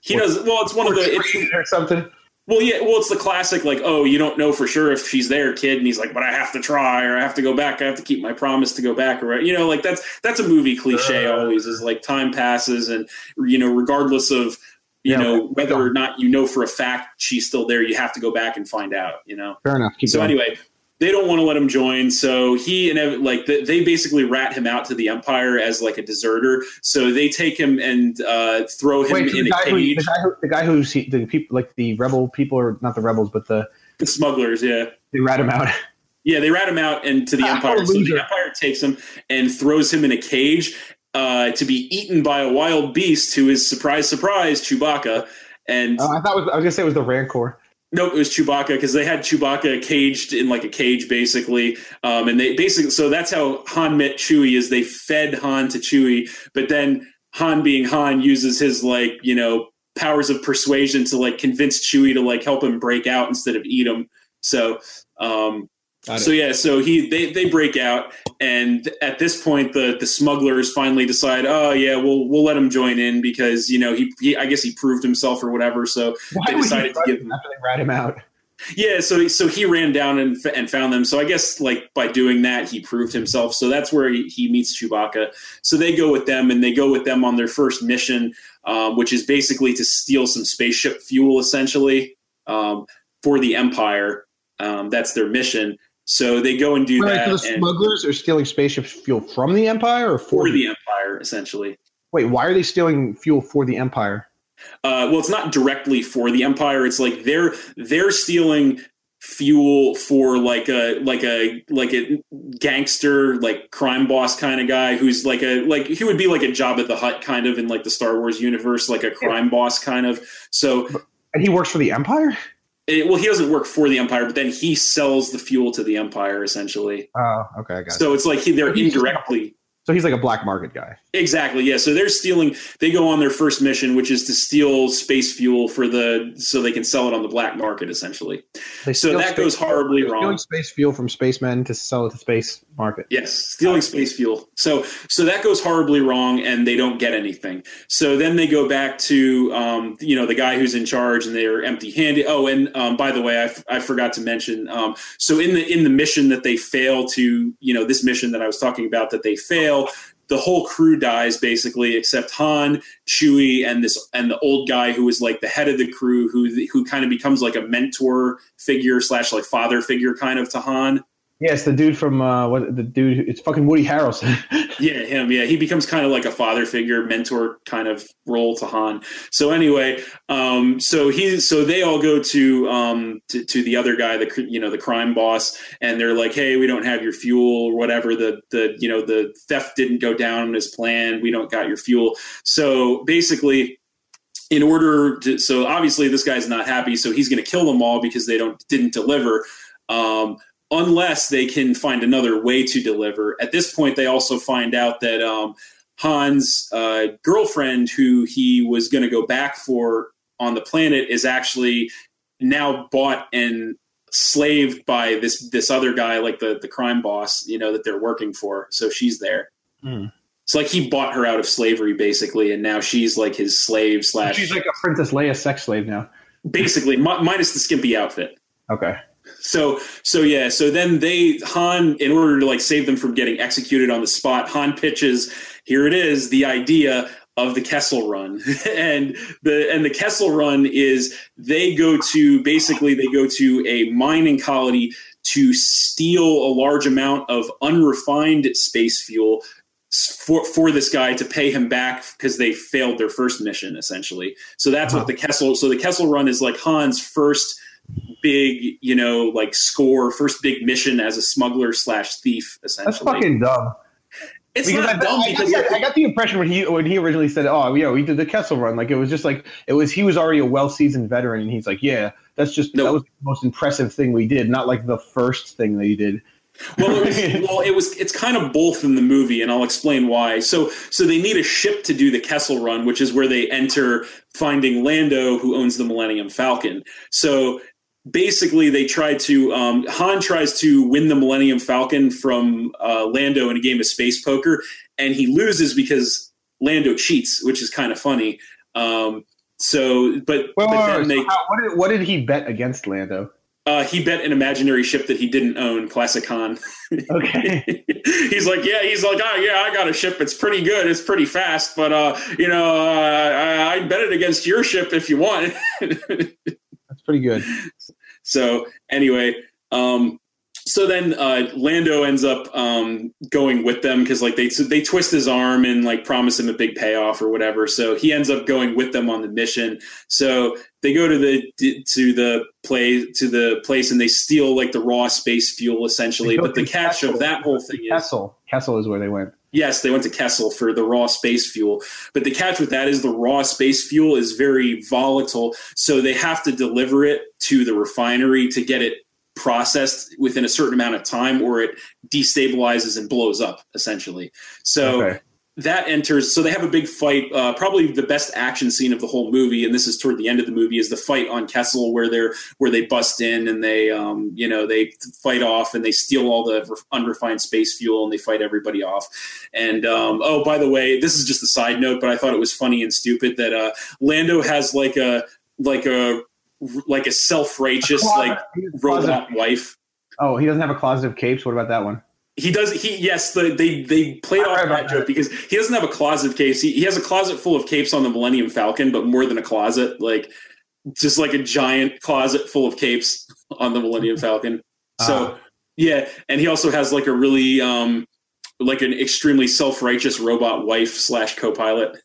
[SPEAKER 3] He does well. It's one of the. It's,
[SPEAKER 2] or something.
[SPEAKER 3] Well, yeah. Well, it's the classic like, oh, you don't know for sure if she's there, kid, and he's like, but I have to try, or I have to go back. I have to keep my promise to go back, or you know, like that's that's a movie cliche.
[SPEAKER 2] Uh.
[SPEAKER 3] always is like time passes, and you know, regardless of you
[SPEAKER 2] Yeah,
[SPEAKER 3] know whether or not you know for a fact she's still there, you have to go back and find out. You know.
[SPEAKER 2] Fair enough. Keep
[SPEAKER 3] So
[SPEAKER 2] going.
[SPEAKER 3] anyway, they don't want to let him join. So he and like they basically rat him out to the Empire as like a deserter. So they take him and uh, throw him
[SPEAKER 2] Wait,
[SPEAKER 3] in
[SPEAKER 2] the
[SPEAKER 3] a
[SPEAKER 2] guy, who,
[SPEAKER 3] cage.
[SPEAKER 2] the guy who the guy who's he, the people like the rebel people or not the rebels, but the
[SPEAKER 3] the smugglers, yeah.
[SPEAKER 2] they rat him out.
[SPEAKER 3] Yeah, they rat him out and to the
[SPEAKER 2] Ah,
[SPEAKER 3] Empire. So the. Empire takes him and throws him in a cage uh, to be eaten by a wild beast who is surprise, surprise, Chewbacca. And
[SPEAKER 2] Uh, I thought was, I was gonna say it was the Rancor.
[SPEAKER 3] Nope, it was Chewbacca because they had Chewbacca caged in like a cage, basically. Um, and they basically, so that's how Han met Chewie is they fed Han to Chewie, but then Han, being Han, uses his like you know powers of persuasion to like convince Chewie to like help him break out instead of eat him. So, um, so yeah, so he they they break out, and at this point, the the smugglers finally decide, oh yeah, we'll we'll let him join in because you know he, he I guess he proved himself or whatever. So
[SPEAKER 2] Why
[SPEAKER 3] They decided to give
[SPEAKER 2] him after they rat him out?
[SPEAKER 3] yeah, so so he ran down and and found them. So I guess like by doing that, he proved himself. So that's where he, he meets Chewbacca. So they go with them, and they go with them on their first mission, um, which is basically to steal some spaceship fuel, essentially, um, for the Empire. Um, that's their mission. So they go and do
[SPEAKER 2] Wait,
[SPEAKER 3] that
[SPEAKER 2] so the smugglers are stealing spaceship fuel from the Empire or for,
[SPEAKER 3] for the Empire, essentially.
[SPEAKER 2] Wait, why are they stealing fuel for the Empire?
[SPEAKER 3] Uh, well, it's not directly for the Empire. It's like they're they're stealing fuel for like a like a like a gangster like crime boss kind of guy who's like a like he would be like a Jabba the Hutt kind of in like the Star Wars universe, like a crime boss kind of. So,
[SPEAKER 2] And he works for the Empire?
[SPEAKER 3] It, well, he doesn't work for the Empire, but then he sells the fuel to the Empire essentially.
[SPEAKER 2] Oh, okay, I got it.
[SPEAKER 3] So it's like he, they're indirectly.
[SPEAKER 2] So he's like a black market guy.
[SPEAKER 3] Exactly. Yeah. So they're stealing. They go on their first mission, which is to steal space fuel for the so they can sell it on the black market, essentially.
[SPEAKER 2] They
[SPEAKER 3] So that goes horribly
[SPEAKER 2] they're
[SPEAKER 3] wrong.
[SPEAKER 2] Stealing space fuel from spacemen to sell it to space market.
[SPEAKER 3] Yes, stealing space fuel. So so that goes horribly wrong, and they don't get anything. So then they go back to um, you know the guy who's in charge, and they're empty-handed. Oh, and um, by the way, I, f- I forgot to mention. Um, so in the in the mission that they fail to, you know, this mission that I was talking about that they fail. The whole crew dies basically, except Han, Chewie, and this and the old guy who is like the head of the crew, who who kind of becomes like a mentor figure slash like father figure kind of to Han.
[SPEAKER 2] Yes, the dude from uh, what the dude? It's fucking Woody Harrelson.
[SPEAKER 3] Yeah, him. Yeah, he becomes kind of like a father figure, mentor kind of role to Han. So anyway, um, so he, so they all go to um to, to the other guy, the you know the crime boss, and they're like, hey, we don't have your fuel or whatever. The the you know the theft didn't go down as planned. We don't got your fuel. So basically. In order to, so obviously this guy's not happy, so he's going to kill them all because they don't didn't deliver. Um, unless they can find another way to deliver. At this point, they also find out that um, Han's uh, girlfriend, who he was going to go back for on the planet, is actually now bought and slaved by this this other guy, like the the crime boss, you know, that they're working for. So she's there.
[SPEAKER 2] Hmm.
[SPEAKER 3] It's like he bought her out of slavery, basically, and now she's like his slave slash,
[SPEAKER 2] She's like a Princess Leia sex slave now.
[SPEAKER 3] basically mi- minus the skimpy outfit.
[SPEAKER 2] Okay.
[SPEAKER 3] So so yeah, so then they Han in order to like save them from getting executed on the spot, Han pitches, here it is, the idea of the Kessel Run. and the and the Kessel Run is they go to basically they go to a mining colony to steal a large amount of unrefined space fuel for for this guy to pay him back because they failed their first mission essentially. So that's
[SPEAKER 2] Uh-huh.
[SPEAKER 3] what the Kessel so the Kessel Run is like Han's first big, you know, like score, first big mission as a smuggler slash thief, essentially.
[SPEAKER 2] That's fucking dumb.
[SPEAKER 3] it's
[SPEAKER 2] Because
[SPEAKER 3] not
[SPEAKER 2] I,
[SPEAKER 3] dumb
[SPEAKER 2] I,
[SPEAKER 3] because
[SPEAKER 2] got, I got the impression when he when he originally said, "Oh, yeah, we did the Kessel Run," like it was just like it was. He was already a well seasoned veteran, and he's like, "Yeah, that's just
[SPEAKER 3] No.
[SPEAKER 2] that was the most impressive thing we did, not like the first thing they did."
[SPEAKER 3] well, it was, well, it was. It's kind of both in the movie, and I'll explain why. So, so they need a ship to do the Kessel Run, which is where they enter, finding Lando, who owns the Millennium Falcon. So basically, they try to. Um, Han tries to win the Millennium Falcon from uh, Lando in a game of space poker, and he loses because Lando cheats, which is kind of funny. Um, so, but, but
[SPEAKER 2] wait,
[SPEAKER 3] then
[SPEAKER 2] wait,
[SPEAKER 3] they.
[SPEAKER 2] so how- what, did, what did he bet against Lando?
[SPEAKER 3] Uh, he bet an imaginary ship that he didn't own, Classic Han.
[SPEAKER 2] Okay.
[SPEAKER 3] he's like, yeah, he's like, oh yeah, I got a ship. It's pretty good. It's pretty fast, but uh, you know, uh, I, I bet it against your ship if you want.
[SPEAKER 2] That's pretty good.
[SPEAKER 3] So anyway, um, so then uh, Lando ends up um, going with them because like they they twist his arm and like promise him a big payoff or whatever. So he ends up going with them on the mission. So they go to the to the play to the place and they steal like the raw space fuel essentially. But the catch
[SPEAKER 2] Kessel.
[SPEAKER 3] of that whole thing is
[SPEAKER 2] Kessel. Kessel is where they went.
[SPEAKER 3] Yes, they went to Kessel for the raw space fuel. But the catch with that is the raw space fuel is very volatile. So they have to deliver it to the refinery to get it processed within a certain amount of time or it destabilizes and blows up, essentially. So
[SPEAKER 2] Okay.
[SPEAKER 3] that enters. So they have a big fight. Uh, probably the best action scene of the whole movie, and this is toward the end of the movie, is the fight on Kessel where they're where they bust in and they, um, you know, they fight off and they steal all the unrefined space fuel and they fight everybody off. And um, oh, by the way, this is just a side note, but I thought it was funny and stupid that uh, Lando has like a like a like a self righteous like robot wife.
[SPEAKER 2] Oh, he doesn't have a closet of capes. What about that one?
[SPEAKER 3] He does. He yes. The, they they played off
[SPEAKER 2] heard
[SPEAKER 3] that joke because he doesn't have a closet of capes. He, he has a closet full of capes on the Millennium Falcon, but more than a closet, like just like a giant closet full of capes on the Millennium Falcon. So
[SPEAKER 2] Ah.
[SPEAKER 3] yeah, and he also has like a really um like an extremely self righteous robot wife slash co pilot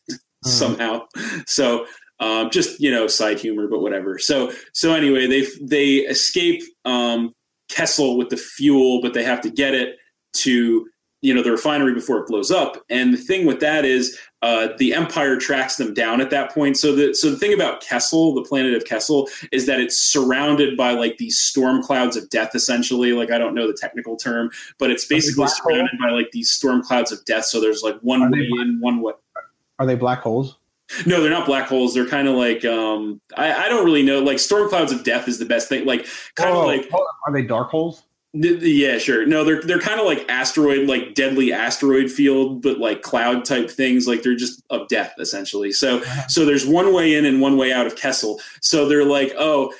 [SPEAKER 3] somehow. So um, just you know side humor, but whatever. So so anyway, they they escape um, Kessel with the fuel, but they have to get it to you know the refinery before it blows up. And the thing with that is uh, the Empire tracks them down at that point. So the so the thing about Kessel, the planet of Kessel, is that it's surrounded by like these storm clouds of death. Essentially, like I don't know the technical term, but it's basically
[SPEAKER 2] hole?
[SPEAKER 3] surrounded by like these storm clouds of death. So there's like one
[SPEAKER 2] Are
[SPEAKER 3] way in, one way.
[SPEAKER 2] Are they black holes?
[SPEAKER 3] No, they're not black holes. They're kind of like um, I, I don't really know. Like storm clouds of death is the best thing. Like kind of like
[SPEAKER 2] are they dark holes?
[SPEAKER 3] th- yeah, sure. No, they're they're kind of like asteroid, like deadly asteroid field, but like cloud type things. Like they're just of death essentially. So so there's one way in and one way out of Kessel. So they're like, oh,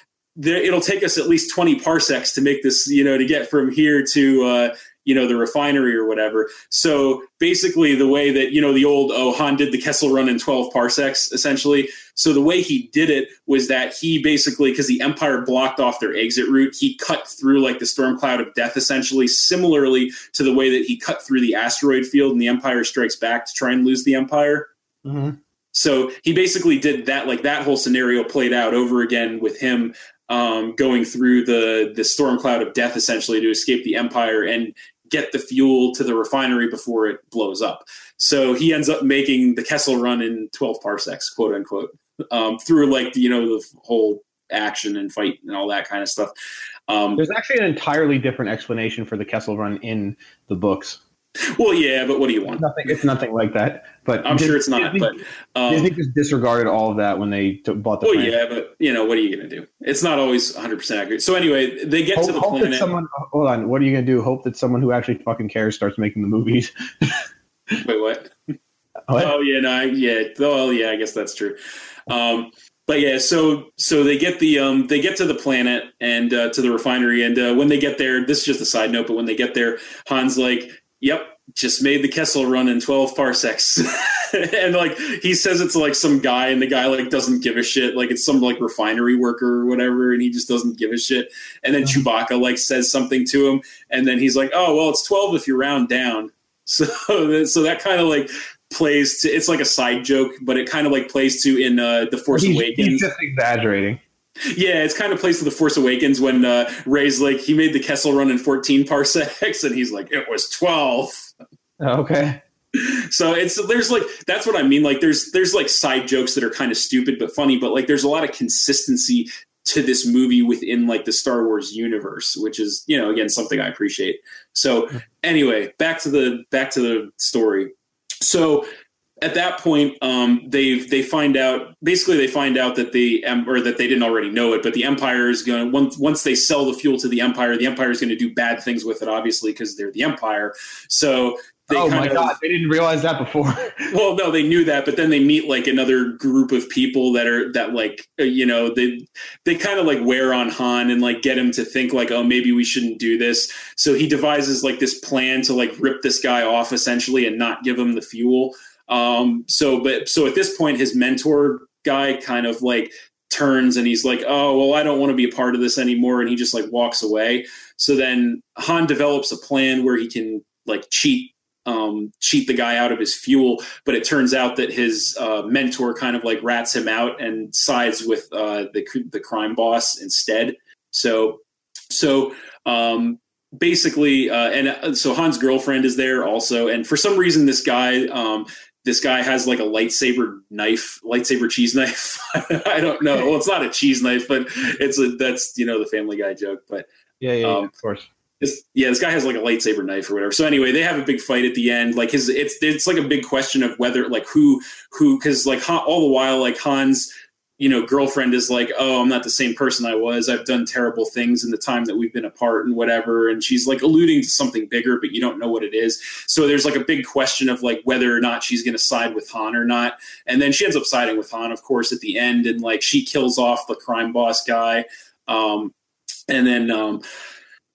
[SPEAKER 3] it'll take us at least 20 parsecs to make this, you know, to get from here to, uh, you know, the refinery or whatever. So basically, the way that, you know, the old, oh, Han did the Kessel run in 12 parsecs, essentially. So the way he did it was that he basically, because the Empire blocked off their exit route, he cut through like the storm cloud of death, essentially, similarly to the way that he cut through the asteroid field and the Empire strikes back to try and lose the Empire.
[SPEAKER 2] Mm-hmm.
[SPEAKER 3] So he basically did that, like that whole scenario played out over again with him um, going through the the storm cloud of death, essentially to escape the empire and get the fuel to the refinery before it blows up. So he ends up making the Kessel run in 12 parsecs, quote unquote, um, through like you know the whole action and fight and all that kind of stuff. Um,
[SPEAKER 2] There's actually an entirely different explanation for the Kessel Run in the books.
[SPEAKER 3] well, yeah, but what do you want?
[SPEAKER 2] Nothing. It's nothing like that. But
[SPEAKER 3] I'm
[SPEAKER 2] Dis-
[SPEAKER 3] sure it's not,
[SPEAKER 2] Disney,
[SPEAKER 3] but um,
[SPEAKER 2] Disney just disregarded all of that when they t- bought the.
[SPEAKER 3] well,
[SPEAKER 2] franchise.
[SPEAKER 3] yeah, but you know what are you going to do? It's not always 100 percent accurate. So anyway, they get
[SPEAKER 2] Hope,
[SPEAKER 3] to the
[SPEAKER 2] hope that
[SPEAKER 3] planet.
[SPEAKER 2] someone. Hold on. What are you gonna do? Hope that someone who actually fucking cares starts making the movies.
[SPEAKER 3] Wait, what?
[SPEAKER 2] What?
[SPEAKER 3] Oh yeah, no, I, yeah. Well, yeah, I guess that's true. Um, but yeah, so so they get the um, they get to the planet and uh, to the refinery, and uh, when they get there, this is just a side note, but when they get there, Han's like, "Yep, just made the Kessel run in twelve parsecs," and like he says it's like some guy, and the guy like doesn't give a shit, like it's some like refinery worker or whatever, and he just doesn't give a shit. And then
[SPEAKER 2] Mhm.
[SPEAKER 3] Chewbacca like says something to him, and then he's like, "Oh well, it's twelve if you round down." So so that kind of like plays to it's like a side joke, but it kind of like plays to in uh, the Force
[SPEAKER 2] he's,
[SPEAKER 3] Awakens.
[SPEAKER 2] he's just exaggerating.
[SPEAKER 3] yeah, it's kind of plays to the Force Awakens when uh, Rey's like he made the Kessel run in 14 parsecs, and he's like it was 12.
[SPEAKER 2] Okay.
[SPEAKER 3] So it's there's like that's what I mean. Like there's there's like side jokes that are kind of stupid but funny, but like there's a lot of consistency to this movie within like the Star Wars universe, which is you know again something I appreciate. So anyway, back to the back to the story. So at that point, um, they they find out basically they find out that the or that they didn't already know it, but the Empire is going once once they sell the fuel to the Empire, the Empire is going to do bad things with it, obviously because they're the Empire. So
[SPEAKER 2] oh my of, god, they didn't realize that before.
[SPEAKER 3] well, no, they knew that, but then they meet like another group of people that are that like uh, you know they they kind of like wear on Han and like get him to think like oh maybe we shouldn't do this. So he devises like this plan to like rip this guy off essentially and not give him the fuel. Um, so, but so at this point, his mentor guy kind of like turns and he's like, "Oh, well, I don't want to be a part of this anymore," and he just like walks away. So then Han develops a plan where he can like cheat um, cheat the guy out of his fuel. But it turns out that his uh, mentor kind of like rats him out and sides with uh, the the crime boss instead. So so um, basically, uh, and uh, so Han's girlfriend is there also, and for some reason, this guy um, this guy has like a lightsaber knife, lightsaber cheese knife. I don't know. Well, it's not a cheese knife, but it's a that's you know the Family Guy joke. But
[SPEAKER 2] yeah, yeah, um, yeah of course.
[SPEAKER 3] This, yeah, this guy has like a lightsaber knife or whatever. So anyway, they have a big fight at the end. Like his, it's it's like a big question of whether like who who because like Han, all the while like Han's you know, girlfriend is like, oh, I'm not the same person I was. I've done terrible things in the time that we've been apart and whatever. And she's like alluding to something bigger, but you don't know what it is. So there's like a big question of like whether or not she's going to side with Han or not. And then she ends up siding with Han, of course, at the end. And like she kills off the crime boss guy. Um, and then, um,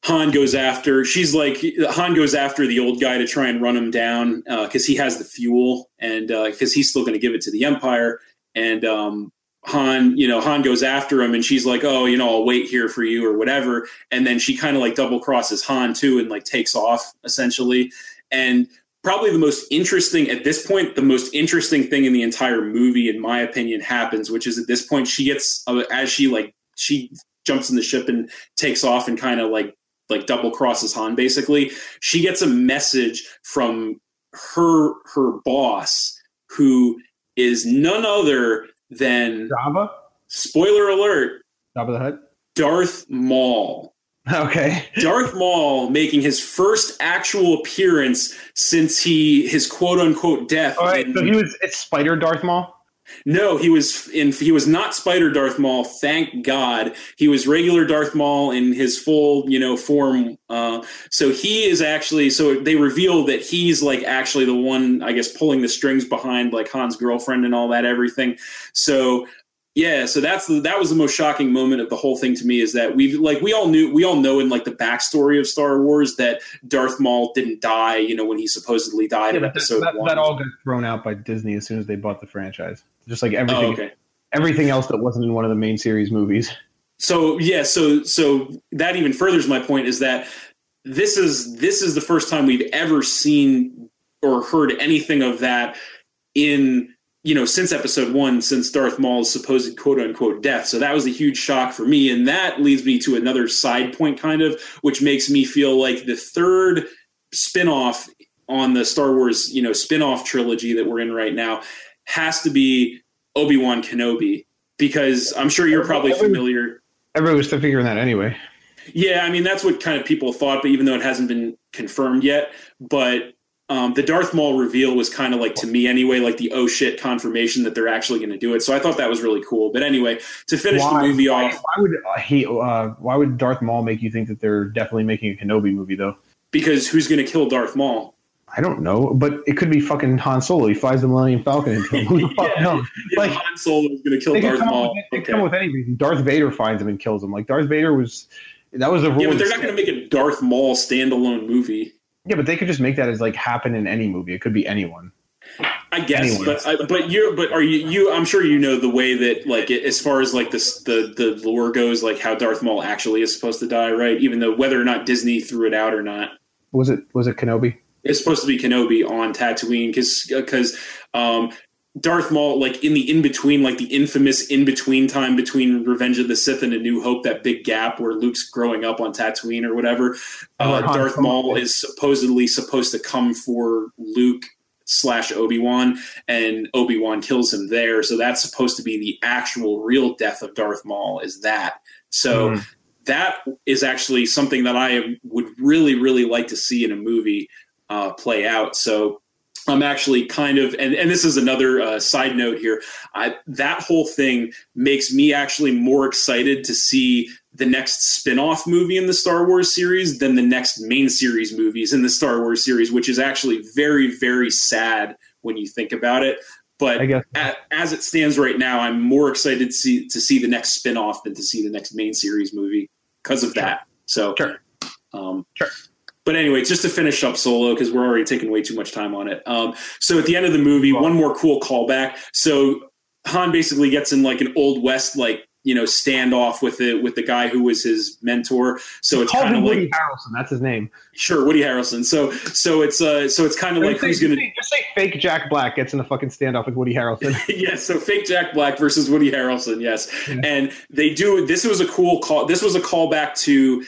[SPEAKER 3] Han goes after. She's like Han goes after the old guy to try and run him down because uh, he has the fuel and because uh, he's still going to give it to the Empire. And um, Han, you know, Han goes after him and she's like, oh, you know, I'll wait here for you or whatever. And then she kind of like double crosses Han too and like takes off essentially. And probably the most interesting at this point, the most interesting thing in the entire movie, in my opinion, happens, which is at this point she gets, uh, as she like, she jumps in the ship and takes off and kind of like, like double crosses Han basically. She gets a message from her, her boss who is none other than
[SPEAKER 2] Jabba.
[SPEAKER 3] Spoiler alert.
[SPEAKER 2] Jabba the Hutt.
[SPEAKER 3] Darth Maul.
[SPEAKER 2] Okay.
[SPEAKER 3] Darth Maul making his first actual appearance since he his quote unquote death.
[SPEAKER 2] All right, in, so he was it's Spider Darth Maul.
[SPEAKER 3] No, he was in. He was not Spider Darth Maul. Thank God, he was regular Darth Maul in his full, you know, form. Uh, so he is actually. So they reveal that he's like actually the one, I guess, pulling the strings behind like Han's girlfriend and all that everything. So yeah, so that's the, that was the most shocking moment of the whole thing to me is that we like we all knew we all know in like the backstory of Star Wars that Darth Maul didn't die, you know, when he supposedly died yeah, in Episode
[SPEAKER 2] that,
[SPEAKER 3] One.
[SPEAKER 2] That all got thrown out by Disney as soon as they bought the franchise, just like everything, oh, okay. everything else that wasn't in one of the main series movies.
[SPEAKER 3] So yeah, so so that even furthers my point is that this is this is the first time we've ever seen or heard anything of that in you know, since episode one, since Darth Maul's supposed quote unquote death. So that was a huge shock for me. And that leads me to another side point, kind of, which makes me feel like the third spinoff on the Star Wars, you know, spinoff trilogy that we're in right now has to be Obi Wan Kenobi, because I'm sure you're probably familiar.
[SPEAKER 2] Everyone was still figuring that anyway.
[SPEAKER 3] Yeah, I mean, that's what kind of people thought, but even though it hasn't been confirmed yet, but um, the Darth Maul reveal was kind of like to me anyway, like the oh shit confirmation that they're actually going to do it. So I thought that was really cool. But anyway, to finish why, the movie off,
[SPEAKER 2] why would uh, he? Uh, why would Darth Maul make you think that they're definitely making a Kenobi movie though?
[SPEAKER 3] Because who's going to kill Darth Maul?
[SPEAKER 2] I don't know, but it could be fucking Han Solo. He flies the Millennium Falcon into him. Who the fuck
[SPEAKER 3] yeah, knows? Yeah, like Han Solo is going to kill Darth Maul.
[SPEAKER 2] With, they okay. come with any reason. Darth Vader finds him and kills him. Like Darth Vader was. That was a rule.
[SPEAKER 3] Yeah, but they're not going to make a Darth Maul standalone movie.
[SPEAKER 2] Yeah, but they could just make that as like happen in any movie. It could be anyone.
[SPEAKER 3] I guess, anyone. but I, but you but are you you? I'm sure you know the way that like as far as like this the the lore goes, like how Darth Maul actually is supposed to die, right? Even though whether or not Disney threw it out or not.
[SPEAKER 2] Was it was it Kenobi?
[SPEAKER 3] It's supposed to be Kenobi on Tatooine because because um, Darth Maul, like in the in between, like the infamous in between time between Revenge of the Sith and A New Hope, that big gap where Luke's growing up on Tatooine or whatever. Uh, Darth Maul is supposedly supposed to come for Luke slash Obi Wan, and Obi Wan kills him there. So that's supposed to be the actual real death of Darth Maul. Is that so? Mm. That is actually something that I would really, really like to see in a movie uh, play out. So I'm actually kind of, and, and this is another uh, side note here. I, that whole thing makes me actually more excited to see the next spin-off movie in the Star Wars series than the next main series movies in the Star Wars series, which is actually very, very sad when you think about it. But as, as it stands right now, I'm more excited to see to see the next spin-off than to see the next main series movie because of sure. that. So,
[SPEAKER 2] sure.
[SPEAKER 3] Um, sure. But anyway, just to finish up Solo because we're already taking way too much time on it. Um, so at the end of the movie, one more cool callback. So Han basically gets in like an old west like you know standoff with it with the guy who was his mentor. So it's kind of like
[SPEAKER 2] Woody Harrelson. That's his name.
[SPEAKER 3] Sure, Woody Harrelson. So so it's uh so it's kind of like
[SPEAKER 2] say,
[SPEAKER 3] who's gonna
[SPEAKER 2] just say fake Jack Black gets in a fucking standoff with Woody Harrelson.
[SPEAKER 3] yes, so fake Jack Black versus Woody Harrelson. Yes, yeah. and they do. This was a cool call. This was a callback to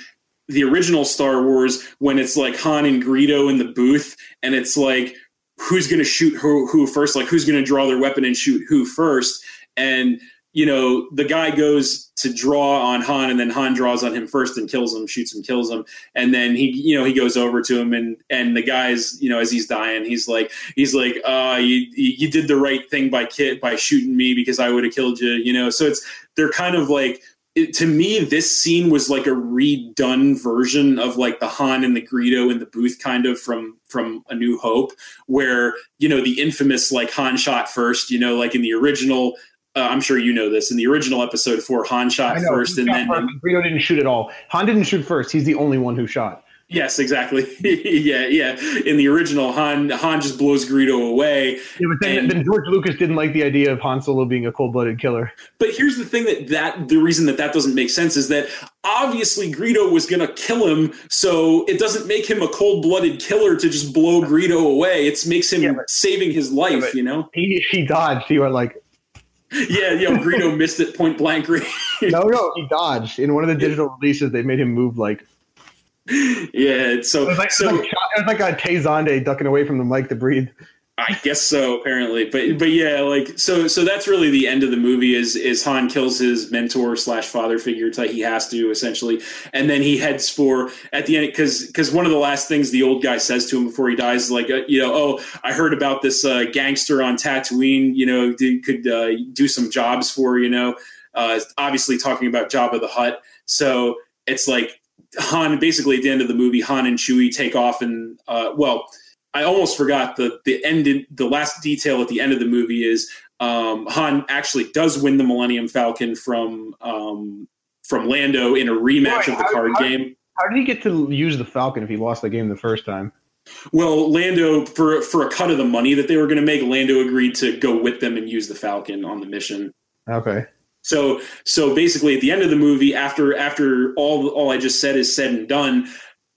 [SPEAKER 3] the original Star Wars when it's like Han and Greedo in the booth, and it's like who's going to shoot who, who first, like who's going to draw their weapon and shoot who first, and you know the guy goes to draw on Han, and then Han draws on him first and kills him, shoots him, kills him, and then he you know he goes over to him and and the guy's you know as he's dying, he's like he's like uh you you did the right thing by kid by shooting me because I would have killed you, you know. So it's they're kind of like it, to me, this scene was like a redone version of like the Han and the Greedo in the booth kind of from from A New Hope, where you know the infamous like Han shot first, you know, like in the original. Uh, I'm sure you know this in the original episode four, Han shot first, and then.
[SPEAKER 2] Greedo didn't shoot at all. Han didn't shoot first. He's the only one who shot.
[SPEAKER 3] Yes, exactly. yeah, yeah. In the original, Han Han just blows Greedo away.
[SPEAKER 2] Yeah, but then, and, then George Lucas didn't like the idea of Han Solo being a cold blooded killer.
[SPEAKER 3] But here's the thing that that the reason that that doesn't make sense is that obviously Greedo was going to kill him, so it doesn't make him a cold blooded killer to just blow Greedo away. It makes him yeah, but, saving his life. Yeah, you know,
[SPEAKER 2] he he dodged. You are like,
[SPEAKER 3] yeah, yeah. Greedo missed it point blank.
[SPEAKER 2] no, no, he dodged. In one of the digital releases, they made him move like
[SPEAKER 3] yeah, so
[SPEAKER 2] it was like,
[SPEAKER 3] so
[SPEAKER 2] it was like, it was like a Tay ducking away from the mic to breathe.
[SPEAKER 3] I guess so, apparently. But but yeah, like so so that's really the end of the movie is is Han kills his mentor slash father figure. Like he has to essentially, and then he heads for at the end because because one of the last things the old guy says to him before he dies, is like uh, you know, oh, I heard about this uh, gangster on Tatooine. You know, did, could uh, do some jobs for you know. Uh, obviously, talking about Jabba the Hutt So it's like Han basically at the end of the movie, Han and Chewie take off and uh, well, I almost forgot the the end. the last detail at the end of the movie is um, Han actually does win the Millennium Falcon from um, from Lando in a rematch of the how, card
[SPEAKER 2] how,
[SPEAKER 3] game.
[SPEAKER 2] How did he get to use the Falcon if he lost the game the first time?
[SPEAKER 3] Well, Lando for for a cut of the money that they were going to make, Lando agreed to go with them and use the Falcon on the mission.
[SPEAKER 2] Okay.
[SPEAKER 3] So so basically at the end of the movie, after after all all I just said is said and done,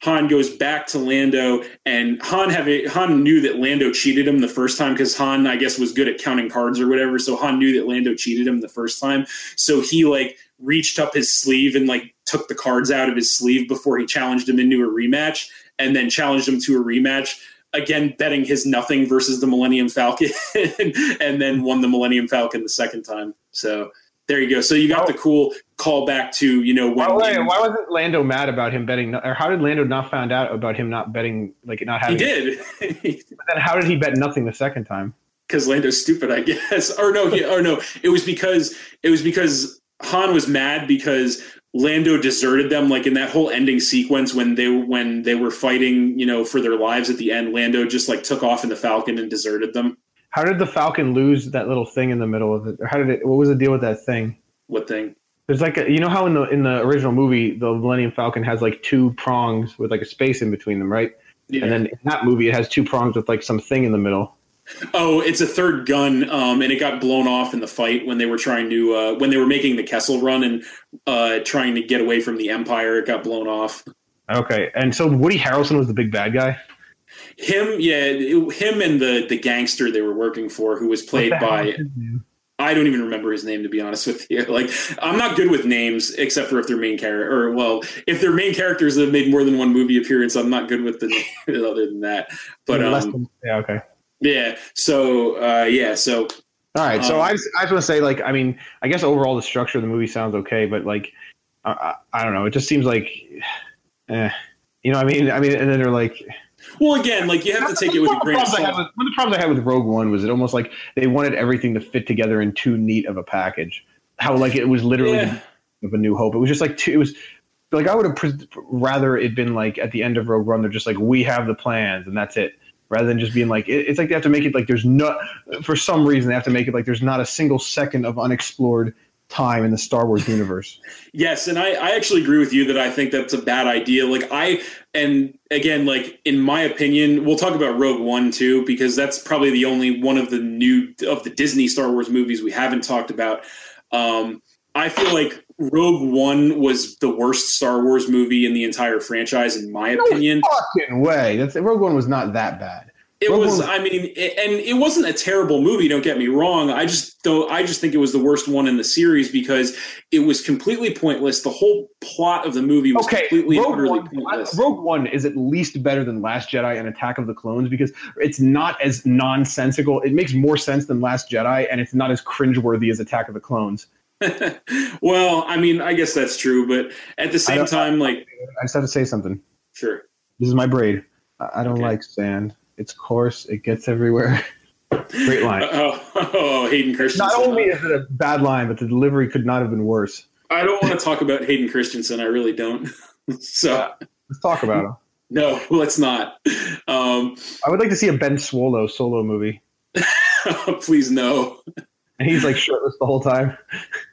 [SPEAKER 3] Han goes back to Lando, and Han have Han knew that Lando cheated him the first time because Han, I guess, was good at counting cards or whatever. So Han knew that Lando cheated him the first time. So he like reached up his sleeve and like took the cards out of his sleeve before he challenged him into a rematch, and then challenged him to a rematch again betting his nothing versus the Millennium Falcon, and then won the Millennium Falcon the second time. So there you go. So you got oh. the cool callback to you know when.
[SPEAKER 2] Why, why wasn't Lando mad about him betting? Or how did Lando not find out about him not betting? Like not having.
[SPEAKER 3] He did.
[SPEAKER 2] but then how did he bet nothing the second time?
[SPEAKER 3] Because Lando's stupid, I guess. Or no, he, or no. It was because it was because Han was mad because Lando deserted them. Like in that whole ending sequence when they when they were fighting, you know, for their lives at the end, Lando just like took off in the Falcon and deserted them.
[SPEAKER 2] How did the Falcon lose that little thing in the middle of it? Or how did it? What was the deal with that thing?
[SPEAKER 3] What thing?
[SPEAKER 2] There's like a, you know how in the in the original movie the Millennium Falcon has like two prongs with like a space in between them, right? Yeah. And then in that movie it has two prongs with like some thing in the middle.
[SPEAKER 3] Oh, it's a third gun, um, and it got blown off in the fight when they were trying to uh, when they were making the Kessel Run and uh, trying to get away from the Empire. It got blown off.
[SPEAKER 2] Okay, and so Woody Harrelson was the big bad guy.
[SPEAKER 3] Him, yeah, him and the the gangster they were working for, who was played by. I don't even remember his name to be honest with you. Like I'm not good with names except for if they're main character or well, if they're main characters that have made more than one movie appearance, I'm not good with the name other than that. But um,
[SPEAKER 2] yeah, okay.
[SPEAKER 3] Yeah. So uh, yeah. So
[SPEAKER 2] All right, so
[SPEAKER 3] Um,
[SPEAKER 2] I just, I just want to say, like, I mean, I guess overall the structure of the movie sounds okay, but like, I, I, I don't know, it just seems like, eh, you know, what I mean, I mean, and then they're like,
[SPEAKER 3] well, again, like you have to take it with a
[SPEAKER 2] one of the
[SPEAKER 3] grain of
[SPEAKER 2] problems I had
[SPEAKER 3] salt.
[SPEAKER 2] with- One of the problems I had with Rogue One was it almost like they wanted everything to fit together in too neat of a package. How like it was literally
[SPEAKER 3] Yeah.
[SPEAKER 2] of a New Hope. It was just like too, it was like I would have pre- rather it been like at the end of Rogue One, they're just like we have the plans and that's it, rather than just being like it, it's like they have to make it like there's no for some reason they have to make it like there's not a single second of unexplored time in the Star Wars universe.
[SPEAKER 3] Yes, and I, I actually agree with you that I think that's a bad idea. Like I and again, like in my opinion, we'll talk about Rogue One too, because that's probably the only one of the new of the Disney Star Wars movies we haven't talked about. Um, I feel like Rogue One was the worst Star Wars movie in the entire franchise, in my opinion.
[SPEAKER 2] Fucking way, that's Rogue One was not that bad.
[SPEAKER 3] It was. I mean, it, and it wasn't a terrible movie. Don't get me wrong. I just don't. I just think it was the worst one in the series because it was completely pointless. The whole plot of the movie was
[SPEAKER 2] Okay,
[SPEAKER 3] completely
[SPEAKER 2] Rogue
[SPEAKER 3] utterly
[SPEAKER 2] One,
[SPEAKER 3] pointless.
[SPEAKER 2] Rogue One is at least better than Last Jedi and Attack of the Clones because it's not as nonsensical. It makes more sense than Last Jedi, and it's not as cringeworthy as Attack of the Clones.
[SPEAKER 3] well, I mean, I guess that's true, but at the same time, like,
[SPEAKER 2] I just have to say something.
[SPEAKER 3] sure.
[SPEAKER 2] This is my braid. I I don't
[SPEAKER 3] Okay.
[SPEAKER 2] like sand. It's coarse. It gets everywhere. Great line.
[SPEAKER 3] Oh, oh, Hayden Christensen.
[SPEAKER 2] Not only is it a bad line, but the delivery could not have been worse.
[SPEAKER 3] I don't want to talk about Hayden Christensen. I really don't. so
[SPEAKER 2] Let's talk about him.
[SPEAKER 3] no, let's not. Um,
[SPEAKER 2] I would like to see a Ben Swolo solo movie,
[SPEAKER 3] please no.
[SPEAKER 2] and he's like shirtless the whole time.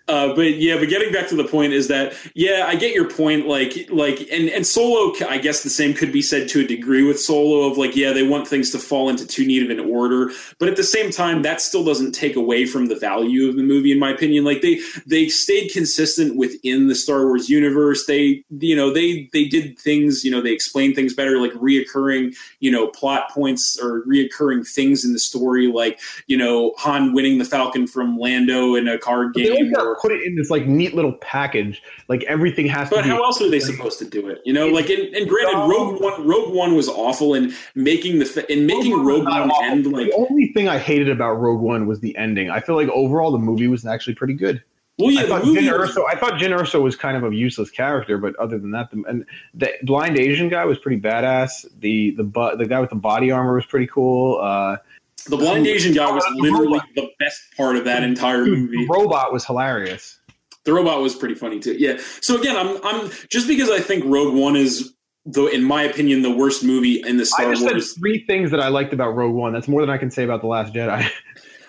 [SPEAKER 3] Uh, but yeah, but getting back to the point is that yeah, I get your point. Like like and and Solo, I guess the same could be said to a degree with Solo of like yeah, they want things to fall into too neat of an order, but at the same time, that still doesn't take away from the value of the movie, in my opinion. Like they they stayed consistent within the Star Wars universe. They you know they they did things you know they explained things better, like reoccurring you know plot points or reoccurring things in the story, like you know Han winning the Falcon from Lando in a card game.
[SPEAKER 2] Put it in this like neat little package. Like everything has to
[SPEAKER 3] But how else are they supposed to do it? You know, like and, and granted. Rogue One, Rogue One was awful in making the in making Rogue
[SPEAKER 2] not
[SPEAKER 3] One
[SPEAKER 2] awful.
[SPEAKER 3] end like
[SPEAKER 2] the only thing I hated about Rogue One was the ending. I feel like overall the movie was actually pretty good.
[SPEAKER 3] well, yeah,
[SPEAKER 2] I thought
[SPEAKER 3] movie Jyn
[SPEAKER 2] Erso. I thought Jyn Erso was kind of a useless character, but other than that, the, and the blind Asian guy was pretty badass. The the the guy with the body armor was pretty cool. Uh,
[SPEAKER 3] the blind Asian guy was literally the best part of that entire movie.
[SPEAKER 2] the robot was hilarious.
[SPEAKER 3] The robot was pretty funny too. Yeah. So again, I'm I'm just because I think Rogue One is the in my opinion the worst movie in the
[SPEAKER 2] I
[SPEAKER 3] Star
[SPEAKER 2] just
[SPEAKER 3] Wars.
[SPEAKER 2] said three things that I liked about Rogue One. That's more than I can say about the Last Jedi.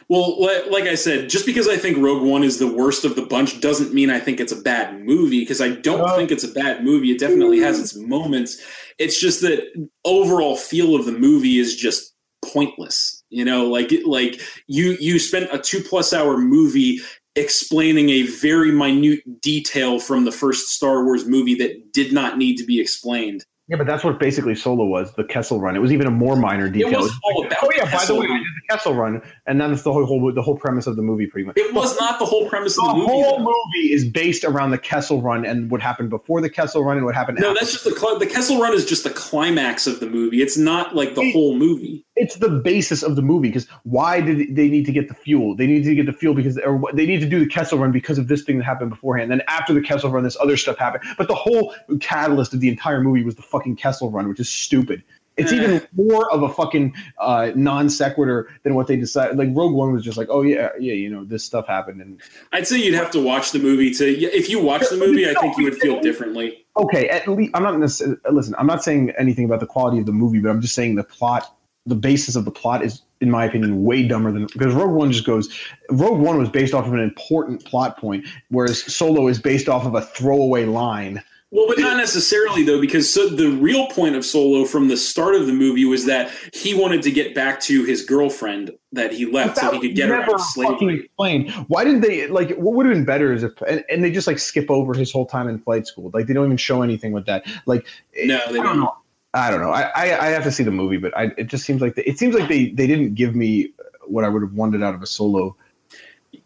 [SPEAKER 3] Well, like I said, just because I think Rogue One is the worst of the bunch doesn't mean I think it's a bad movie because I don't think it's a bad movie. It definitely has its moments. It's just that overall feel of the movie is just pointless. You know, like like you you spent a 2 plus hour movie explaining a very minute detail from the first Star Wars movie that did not need to be explained.
[SPEAKER 2] yeah, but that's what basically Solo was. The Kessel Run. It was even a more minor
[SPEAKER 3] It
[SPEAKER 2] detail.
[SPEAKER 3] was all about
[SPEAKER 2] oh yeah, by the way, I did the Kessel Run, and that's the whole, whole the whole premise of the movie, pretty much.
[SPEAKER 3] It was not the whole premise
[SPEAKER 2] The
[SPEAKER 3] of the movie.
[SPEAKER 2] The whole
[SPEAKER 3] though.
[SPEAKER 2] movie is based around the Kessel Run and what happened before the Kessel Run and what happened after.
[SPEAKER 3] No,
[SPEAKER 2] after.
[SPEAKER 3] that's just the the Kessel Run is just the climax of the movie. It's not like the whole movie.
[SPEAKER 2] It's the basis of the movie because why did they need to get the fuel? They need to get the fuel because or they need to do the Kessel Run because of this thing that happened beforehand. Then after the Kessel Run, this other stuff happened. But the whole catalyst of the entire movie was the fucking Kessel Run, which is stupid. It's
[SPEAKER 3] Eh.
[SPEAKER 2] even more of a fucking uh, non sequitur than what they decided. Like Rogue One was just like, oh yeah, yeah, you know, this stuff happened, and
[SPEAKER 3] I'd say you'd have to watch the movie to. If you watch the movie, I think you would feel differently.
[SPEAKER 2] okay, at least I'm not listen. I'm not saying anything about the quality of the movie, but I'm just saying the plot, the basis of the plot is, in my opinion, way dumber than because Rogue One just goes. Rogue One was based off of an important plot point, whereas Solo is based off of a throwaway line.
[SPEAKER 3] Well, but not necessarily though, because so the real point of Solo from the start of the movie was that he wanted to get back to his girlfriend that he left, so he could get her out of slavery.
[SPEAKER 2] explained. Why didn't they like? What would have been better is if and, and they just like skip over his whole time in flight school. Like they don't even show anything with that. Like
[SPEAKER 3] No, they
[SPEAKER 2] I don't
[SPEAKER 3] don't.
[SPEAKER 2] know. I don't know. I, I, I have to see the movie, but I, it just seems like they, it seems like they, they didn't give me what I would have wanted out of a solo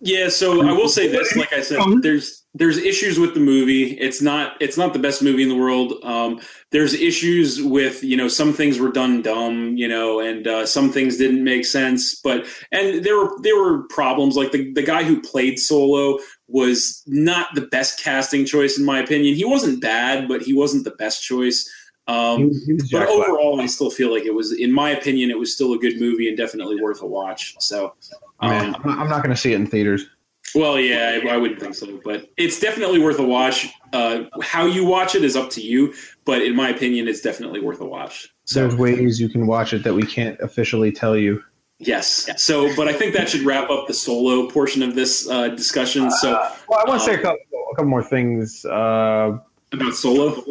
[SPEAKER 3] Yeah, so I will say this. Like I said, there's there's issues with the movie. It's not it's not the best movie in the world. Um, there's issues with you know some things were done dumb, you know, and uh, some things didn't make sense. But and there were there were problems. Like the the guy who played Solo was not the best casting choice in my opinion. He wasn't bad, but he wasn't the best choice. Um,
[SPEAKER 2] He he
[SPEAKER 3] but
[SPEAKER 2] Jack Black.
[SPEAKER 3] overall, I still feel like it was, in my opinion, it was still a good movie and definitely worth a watch. So, um,
[SPEAKER 2] I'm not- I'm not going to see it in theaters.
[SPEAKER 3] well, yeah, I, I wouldn't think so, but it's definitely worth a watch. Uh, how you watch it is up to you, but in my opinion, it's definitely worth a watch. So,
[SPEAKER 2] There's ways you can watch it that we can't officially tell you.
[SPEAKER 3] yes. So, but I think that should wrap up the solo portion of this uh, discussion. So,
[SPEAKER 2] Well, I want to say a
[SPEAKER 3] Um,
[SPEAKER 2] couple, a couple more things. Uh,
[SPEAKER 3] about solo.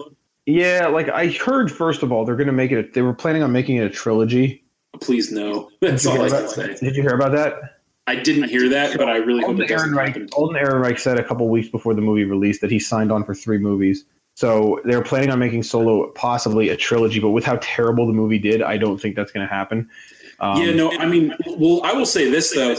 [SPEAKER 2] Yeah, like I heard, first of all, they're going to make it. They were planning on making it a trilogy.
[SPEAKER 3] Please no.
[SPEAKER 2] Did
[SPEAKER 3] That's
[SPEAKER 2] you,
[SPEAKER 3] all I
[SPEAKER 2] about,
[SPEAKER 3] say.
[SPEAKER 2] did you hear about that?
[SPEAKER 3] I didn't hear that, but I really hope
[SPEAKER 2] Alden
[SPEAKER 3] it doesn't
[SPEAKER 2] Ehrenreich,
[SPEAKER 3] happen.
[SPEAKER 2] Alden Ehrenreich said a couple weeks before the movie released that he signed on for three movies. So they're planning on making Solo possibly a trilogy, but with how terrible the movie did, I don't think that's going to happen. Um,
[SPEAKER 3] yeah, no, I mean, well, I will say this though.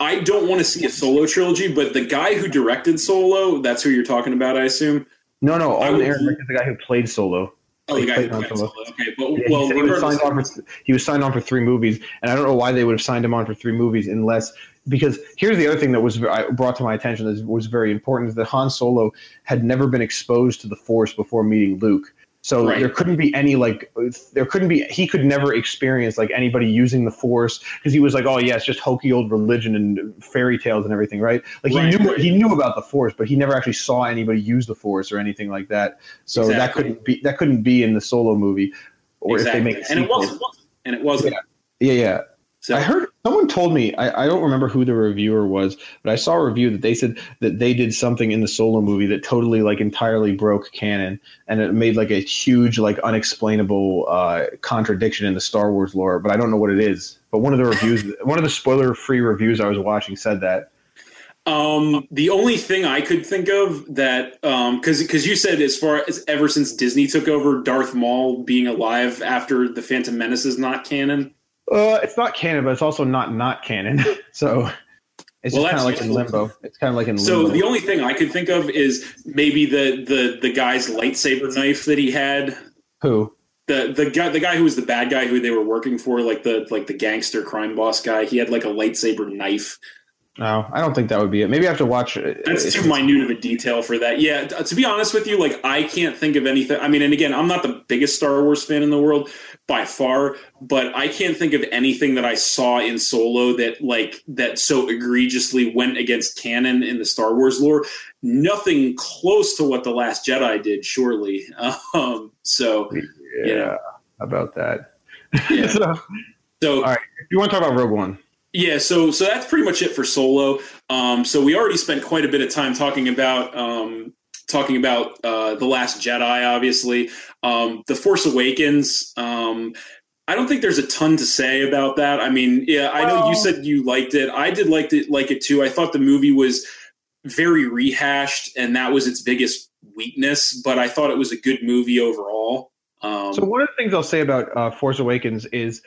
[SPEAKER 3] I don't want to see a solo trilogy, but the guy who directed Solo, that's who you're talking about, I assume.
[SPEAKER 2] No, no. Alden Ehrenreich is the guy who played Solo.
[SPEAKER 3] Oh, the
[SPEAKER 2] He
[SPEAKER 3] guy who
[SPEAKER 2] played Solo.
[SPEAKER 3] Solo. Okay, but
[SPEAKER 2] Yeah, he,
[SPEAKER 3] well,
[SPEAKER 2] he was signed on for he was signed on for three movies, and I don't know why they would have signed him on for three movies unless because here's the other thing that was I- brought to my attention that was very important is that Han Solo had never been exposed to the Force before meeting Luke. So
[SPEAKER 3] Right.
[SPEAKER 2] there couldn't be any like there couldn't be he could never experience like anybody using the Force because he was like oh yeah it's just hokey old religion and fairy tales and everything right like
[SPEAKER 3] Right.
[SPEAKER 2] he knew he knew about the Force but he never actually saw anybody use the Force or anything like that so that couldn't be that couldn't be in the Solo movie or
[SPEAKER 3] exactly.
[SPEAKER 2] if they make
[SPEAKER 3] and it wasn't, and it wasn't.
[SPEAKER 2] Yeah, yeah.
[SPEAKER 3] So
[SPEAKER 2] I heard someone told me I, I don't remember who the reviewer was, but I saw a review that they said that they did something in the solo movie that totally like entirely broke canon and it made like a huge like unexplainable uh, contradiction in the Star Wars lore. But I don't know what it is. But one of the reviews, one of the spoiler free reviews I was watching said that.
[SPEAKER 3] Um, the only thing I could think of that, um, because because you said as far as ever since Disney took over, Darth Maul being alive after the Phantom Menace is not canon.
[SPEAKER 2] Uh, it's not canon, but it's also not not canon. so it's
[SPEAKER 3] Well,
[SPEAKER 2] kind of like in limbo. It's kind of like in limbo.
[SPEAKER 3] So the only thing I could think of is maybe the the the guy's lightsaber knife that he had.
[SPEAKER 2] who?
[SPEAKER 3] The the guy the guy who was the bad guy who they were working for, like the like the gangster crime boss guy. He had like a lightsaber knife.
[SPEAKER 2] No, I don't think that would be it. Maybe I have to watch.
[SPEAKER 3] That's too minute of a detail for that. Yeah, to be honest with you, like I can't think of anything. I mean, and again, I'm not the biggest Star Wars fan in the world by far, but I can't think of anything that I saw in Solo that like that so egregiously went against canon in the Star Wars lore. Nothing close to what the Last Jedi did, surely. Um, so
[SPEAKER 2] yeah,
[SPEAKER 3] Yeah.
[SPEAKER 2] about that.
[SPEAKER 3] Yeah.
[SPEAKER 2] so,
[SPEAKER 3] so
[SPEAKER 2] All right. if you want to talk about Rogue One,
[SPEAKER 3] Yeah, so so that's pretty much it for Solo. Um, so we already spent quite a bit of time talking about um, talking about uh, the Last Jedi, obviously. Um, the Force Awakens. Um, I don't think there's a ton to say about that. I mean, yeah, I know
[SPEAKER 2] Well-
[SPEAKER 3] you said you liked it. I did like it, like it too. I thought the movie was very rehashed, and that was its biggest weakness. But I thought it was a good movie overall. Um,
[SPEAKER 2] so one of the things I'll say about uh, Force Awakens is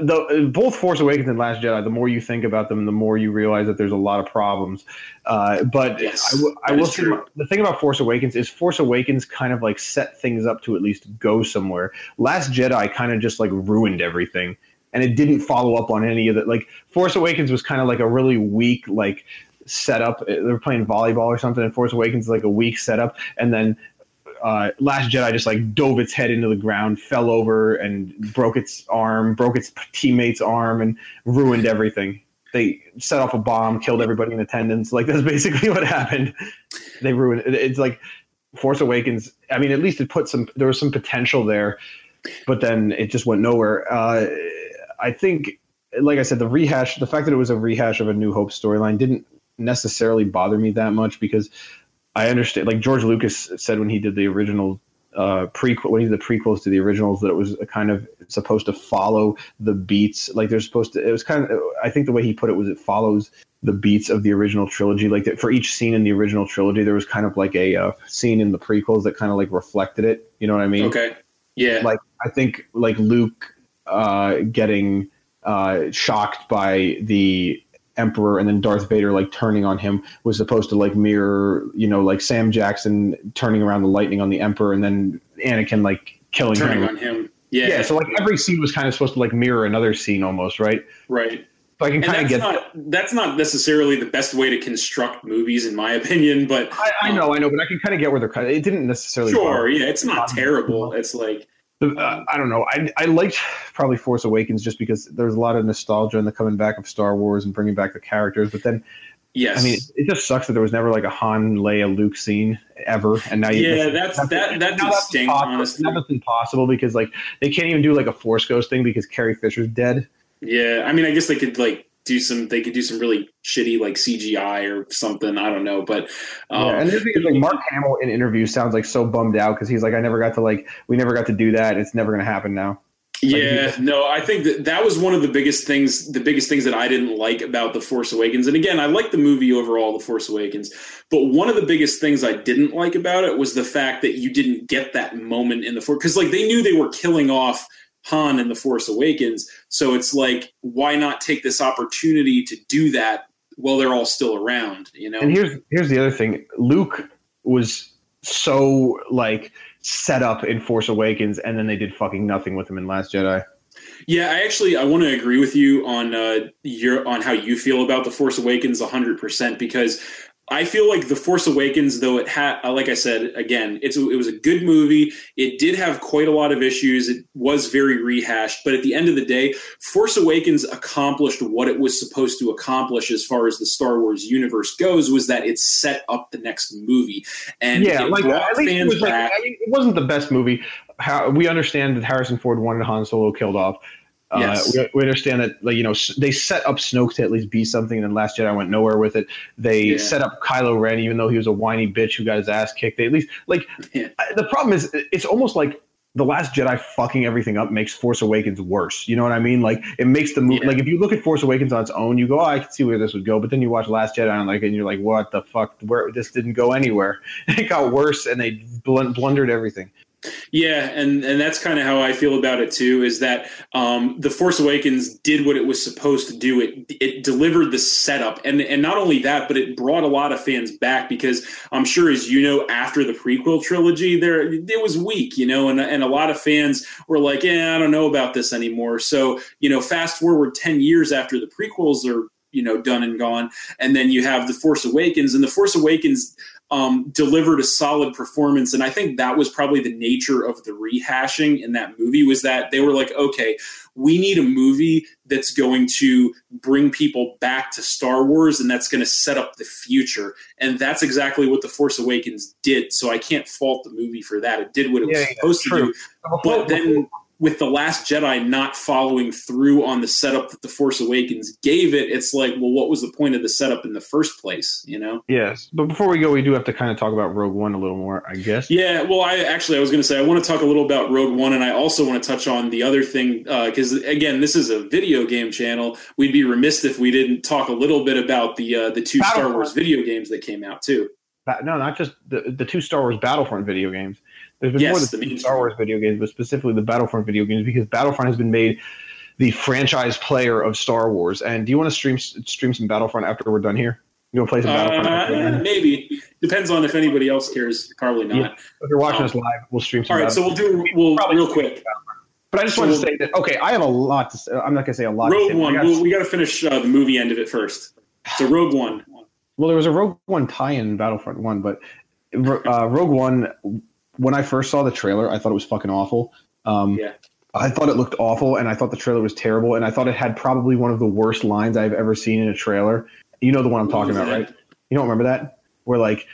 [SPEAKER 2] the both Force Awakens and Last Jedi. The more you think about them, the more you realize that there's a lot of problems. Uh, but
[SPEAKER 3] Yes,
[SPEAKER 2] I w- I will say the thing about Force Awakens is Force Awakens kind of like set things up to at least go somewhere. Last Jedi kind of just like ruined everything. And it didn't follow up on any of that. Like Force Awakens was kind of like a really weak like setup. They were playing volleyball or something, and Force Awakens is like a weak setup, and then uh, Last Jedi just like dove its head into the ground, fell over, and broke its arm, broke its teammate's arm, and ruined everything. They set off a bomb, killed everybody in attendance. Like that's basically what happened. They ruined it. It's like Force Awakens. I mean, at least it put some. There was some potential there, but then it just went nowhere. Uh, I think, like I said, the rehash, the fact that it was a rehash of a New Hope storyline, didn't necessarily bother me that much because I understand. Like George Lucas said when he did the original uh, prequel, when he did the prequels to the originals, that it was a kind of supposed to follow the beats. Like they're supposed to. It was kind of. I think the way he put it was it follows the beats of the original trilogy. Like that for each scene in the original trilogy, there was kind of like a uh, scene in the prequels that kind of like reflected it. You know what I mean?
[SPEAKER 3] okay, yeah,
[SPEAKER 2] like I think like Luke uh, getting uh, shocked by the Emperor and then Darth Vader like turning on him was supposed to like mirror, you know, like Sam Jackson turning around the lightning on the Emperor and then Anakin like killing
[SPEAKER 3] turning
[SPEAKER 2] him.
[SPEAKER 3] on him. Yeah,
[SPEAKER 2] Yeah, so like every scene was kind of supposed to like mirror another scene almost, right?
[SPEAKER 3] right.
[SPEAKER 2] So I can kind of
[SPEAKER 3] that's
[SPEAKER 2] get.
[SPEAKER 3] not that's not necessarily the best way to construct movies, in my opinion. But
[SPEAKER 2] I, I know, I know, but I can kind of get where they're cut. It didn't necessarily.
[SPEAKER 3] sure, yeah, it's not terrible. It's like
[SPEAKER 2] Uh, I don't know. I I liked probably Force Awakens just because there's a lot of nostalgia in the coming back of Star Wars and bringing back the characters. But then,
[SPEAKER 3] yes,
[SPEAKER 2] I mean, it just sucks that there was never like a Han, Leia, Luke scene ever. And now you
[SPEAKER 3] yeah, that's that that did
[SPEAKER 2] that's
[SPEAKER 3] stink.
[SPEAKER 2] impossible.
[SPEAKER 3] Honestly,
[SPEAKER 2] Now that's impossible because like they can't even do like a Force Ghost thing because Carrie Fisher's dead.
[SPEAKER 3] yeah. I mean, I guess they could like do some. They could do some really shitty like CGI or something. I don't know, but um,
[SPEAKER 2] yeah, and the thing is, like Mark Hamill in interviews sounds like so bummed out because he's like, I never got to like, we never got to do that. It's never going to happen now.
[SPEAKER 3] Yeah, no, I think that that was one of the biggest things, the biggest things that I didn't like about The Force Awakens. And again, I like the movie overall, The Force Awakens, but one of the biggest things I didn't like about it was the fact that you didn't get that moment in the Force because like they knew they were killing off Han in The Force Awakens, so it's like why not take this opportunity to do that while they're all still around, you know?
[SPEAKER 2] And here's here's the other thing: Luke was so like set up in Force Awakens, and then they did fucking nothing with him in Last Jedi.
[SPEAKER 3] Yeah, I actually I want to agree with you on uh, your on how you feel about the Force Awakens hundred percent because I feel like the Force Awakens, though it had, uh, like I said again, it's it was a good movie. It did have quite a lot of issues. It was very rehashed, but at the end of the day, Force Awakens accomplished what it was supposed to accomplish as far as the Star Wars universe goes. Was that it set up the next movie and
[SPEAKER 2] yeah,
[SPEAKER 3] it
[SPEAKER 2] like at least it was like,
[SPEAKER 3] back.
[SPEAKER 2] I mean, it wasn't the best movie. How, we understand that Harrison Ford wanted Han Solo killed off. Uh,
[SPEAKER 3] Yes.
[SPEAKER 2] we, we understand that, like you know, they set up Snoke to at least be something, and then Last Jedi went nowhere with it. They
[SPEAKER 3] Yeah.
[SPEAKER 2] set up Kylo Ren, even though he was a whiny bitch who got his ass kicked. They at least like
[SPEAKER 3] Yeah.
[SPEAKER 2] The problem is, it's almost like the Last Jedi fucking everything up makes Force Awakens worse. You know what I mean? Like it makes the movie.
[SPEAKER 3] Yeah.
[SPEAKER 2] Like if you look at Force Awakens on its own, you go, "Oh, I can see where this would go," but then you watch Last Jedi and like, and you're like, "What the fuck? Where this didn't go anywhere? it got worse, and they blun- blundered everything."
[SPEAKER 3] Yeah, and and that's kind of how I feel about it too. Is that um, the Force Awakens did what it was supposed to do. It it delivered the setup, and and not only that, but it brought a lot of fans back because I'm sure, as you know, after the prequel trilogy, there it was weak, you know, and and a lot of fans were like, yeah, I don't know about this anymore. So you know, fast forward ten years after the prequels are you know done and gone, and then you have the Force Awakens, and the Force Awakens um, delivered a solid performance. And I think that was probably the nature of the rehashing in that movie was that they were like, okay, we need a movie that's going to bring people back to Star Wars and that's going to set up the future. And that's exactly what The Force Awakens did. So I can't fault the movie for that. It did what it
[SPEAKER 2] Yeah,
[SPEAKER 3] was supposed to do. But then with the last jedi not following through on the setup that the force awakens gave it it's like well what was the point of the setup in the first place you know
[SPEAKER 2] Yes, but before we go, we do have to kind of talk about Rogue One a little more, I guess.
[SPEAKER 3] yeah well i actually i was going to say i want to talk a little about rogue one and i also want to touch on the other thing because again this is a video game channel we'd be remiss if we didn't talk a little bit about the uh, the two star wars video games that came out too
[SPEAKER 2] No, not just the the two Star Wars Battlefront video games. There's been
[SPEAKER 3] Yes,
[SPEAKER 2] more
[SPEAKER 3] the
[SPEAKER 2] than
[SPEAKER 3] main
[SPEAKER 2] Star Wars video games, but specifically the Battlefront video games because Battlefront has been made the franchise player of Star Wars. And do you want to stream stream some Battlefront after we're done here? You want to play some Battlefront?
[SPEAKER 3] uh, maybe depends on if anybody else cares probably not
[SPEAKER 2] Yeah. If you're watching us live, we'll stream some.
[SPEAKER 3] all right so we'll do we'll
[SPEAKER 2] Probably
[SPEAKER 3] real quick
[SPEAKER 2] But I just
[SPEAKER 3] So
[SPEAKER 2] want to say that okay, I have a lot to say. I'm not gonna say a lot. to
[SPEAKER 3] rogue
[SPEAKER 2] say,
[SPEAKER 3] one
[SPEAKER 2] got-
[SPEAKER 3] well, we got to finish uh, the movie end of it first so rogue one
[SPEAKER 2] Well, there was a Rogue One tie-in in Battlefront One, but uh, Rogue One, when I first saw the trailer, I thought it was fucking awful. Um,
[SPEAKER 3] Yeah.
[SPEAKER 2] I thought it looked awful, and I thought the trailer was terrible, and I thought it had probably one of the worst lines I've ever seen in a trailer. You know the one I'm talking about, right? You don't remember that? Where like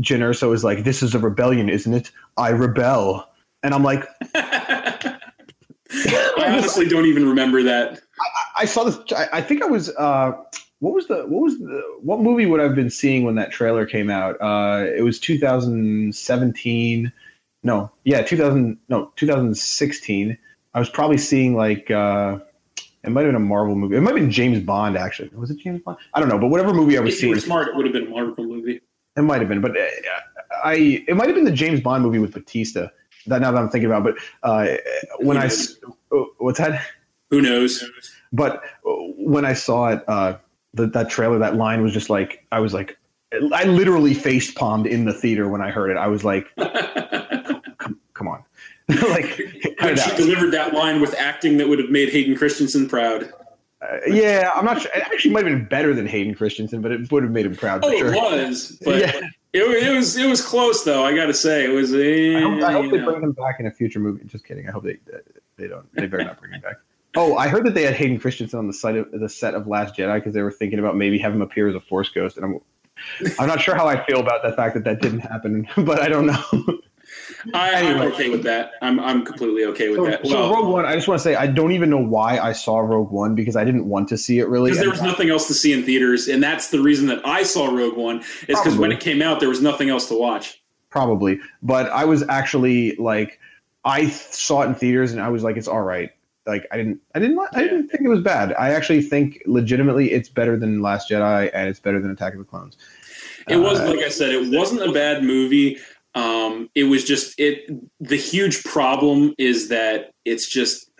[SPEAKER 2] Jyn Erso is like, "This is a rebellion, isn't it? I rebel," and I'm like,
[SPEAKER 3] I honestly don't even remember that.
[SPEAKER 2] I saw this. I, I think I was. Uh, what was the? What was the? What movie would I have been seeing when that trailer came out? Uh, it was 2017. No, yeah, 2000. No, 2016. I was probably seeing like. Uh, it might have been a Marvel movie. It might have been James Bond. Actually, was it James Bond? I don't know, but whatever movie I was
[SPEAKER 3] If you were
[SPEAKER 2] seeing,
[SPEAKER 3] smart, it would have been a Marvel movie.
[SPEAKER 2] it might have been. But uh, I, it might have been the James Bond movie with Batista. That now that I'm thinking about, but uh, when I, oh, what's that?
[SPEAKER 3] Who knows?
[SPEAKER 2] But when I saw it, uh, the, that trailer, that line was just like I was like I literally face palmed in the theater when I heard it. I was like, come, come on. like
[SPEAKER 3] when she delivered that line with acting that would have made Hayden Christensen proud.
[SPEAKER 2] Uh, yeah, I'm not sure. It actually might have been better than Hayden Christensen, but it would have made him proud.
[SPEAKER 3] Oh,
[SPEAKER 2] sure.
[SPEAKER 3] it was, but yeah. it, it, was it was close though. I got to say, it was. Eh,
[SPEAKER 2] I hope, I hope they bring him back in a future movie. Just kidding. I hope they they don't. They better not bring him back. Oh, I heard that they had Hayden Christensen on the site of the set of Last Jedi because they were thinking about maybe having him appear as a Force ghost, and I'm I'm not sure how I feel about the fact that that didn't happen, but I don't know.
[SPEAKER 3] I, am okay with that. I'm I'm completely okay with
[SPEAKER 2] so,
[SPEAKER 3] that.
[SPEAKER 2] So Rogue One, I just want to say I don't even know why I saw Rogue One because I didn't want to see it really.
[SPEAKER 3] Because there was nothing else to see in theaters, and that's the reason that I saw Rogue One. Is because when it came out, there was nothing else to watch.
[SPEAKER 2] Probably, but I was actually like, I saw it in theaters, and I was like, it's all right. Like I didn't, I didn't, I didn't think it was bad. I actually think legitimately it's better than Last Jedi, and it's better than Attack of the Clones.
[SPEAKER 3] It was, uh, like I said, it wasn't a bad movie. Um, it was just it. The huge problem is that it's just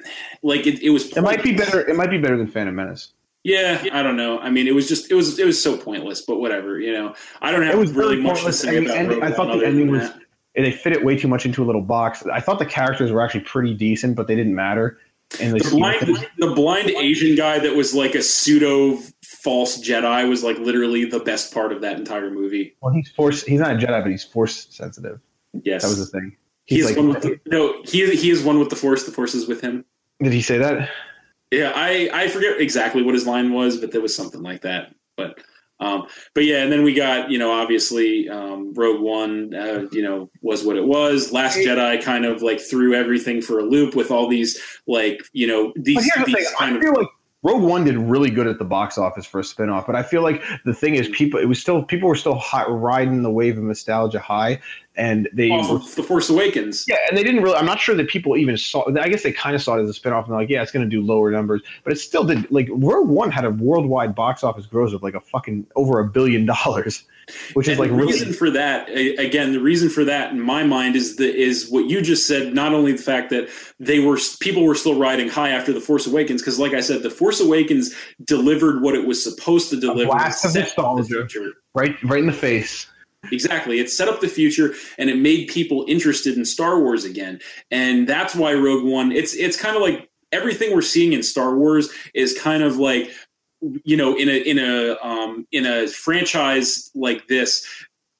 [SPEAKER 3] like it, it was.
[SPEAKER 2] Pointless. It might be better. It might be better than Phantom Menace.
[SPEAKER 3] Yeah, I don't know. I mean, it was just it was it was so pointless. But whatever, you know. I don't have
[SPEAKER 2] it was
[SPEAKER 3] really much
[SPEAKER 2] pointless.
[SPEAKER 3] to say about.
[SPEAKER 2] Ending, I thought the ending was. That. They fit it way too much into a little box. I thought the characters were actually pretty decent, but they didn't matter.
[SPEAKER 3] And the blind, the blind Asian guy that was like a pseudo false Jedi was like literally the best part of that entire movie.
[SPEAKER 2] Well, he's force. He's not a Jedi, but he's force sensitive.
[SPEAKER 3] Yes,
[SPEAKER 2] that was the thing.
[SPEAKER 3] He's, he's like, one with the, no, he he is one with the force. The force is with him.
[SPEAKER 2] Did he say that?
[SPEAKER 3] Yeah, I I forget exactly what his line was, but there was something like that. But um, but yeah, and then we got you know obviously um, Rogue One, uh, you know, was what it was. Last Jedi kind of like threw everything for a loop with all these like you know these.
[SPEAKER 2] But here's
[SPEAKER 3] these
[SPEAKER 2] the thing:
[SPEAKER 3] kind
[SPEAKER 2] I feel of, like Rogue One did really good at the box office for a spinoff, but I feel like the thing is, people it was still people were still hot, riding the wave of nostalgia high, and they
[SPEAKER 3] were, the Force Awakens.
[SPEAKER 2] Yeah, and they didn't really. I'm not sure that people even saw. I guess they kind of saw it as a spinoff, and they're like, yeah, it's going to do lower numbers, but it still did. Like Rogue One had a worldwide box office gross of like a fucking over a billion dollars which
[SPEAKER 3] and
[SPEAKER 2] is like
[SPEAKER 3] the
[SPEAKER 2] really
[SPEAKER 3] reason for that again the reason for that in my mind is the is what you just said not only the fact that they were people were still riding high after the force awakens because like i said the force awakens delivered what it was supposed to deliver
[SPEAKER 2] a blast of nostalgia right right in the face
[SPEAKER 3] Exactly. It set up the future and it made people interested in Star Wars again. And that's why Rogue One it's it's kind of like everything we're seeing in Star Wars is kind of like you know in a in a um, in a franchise like this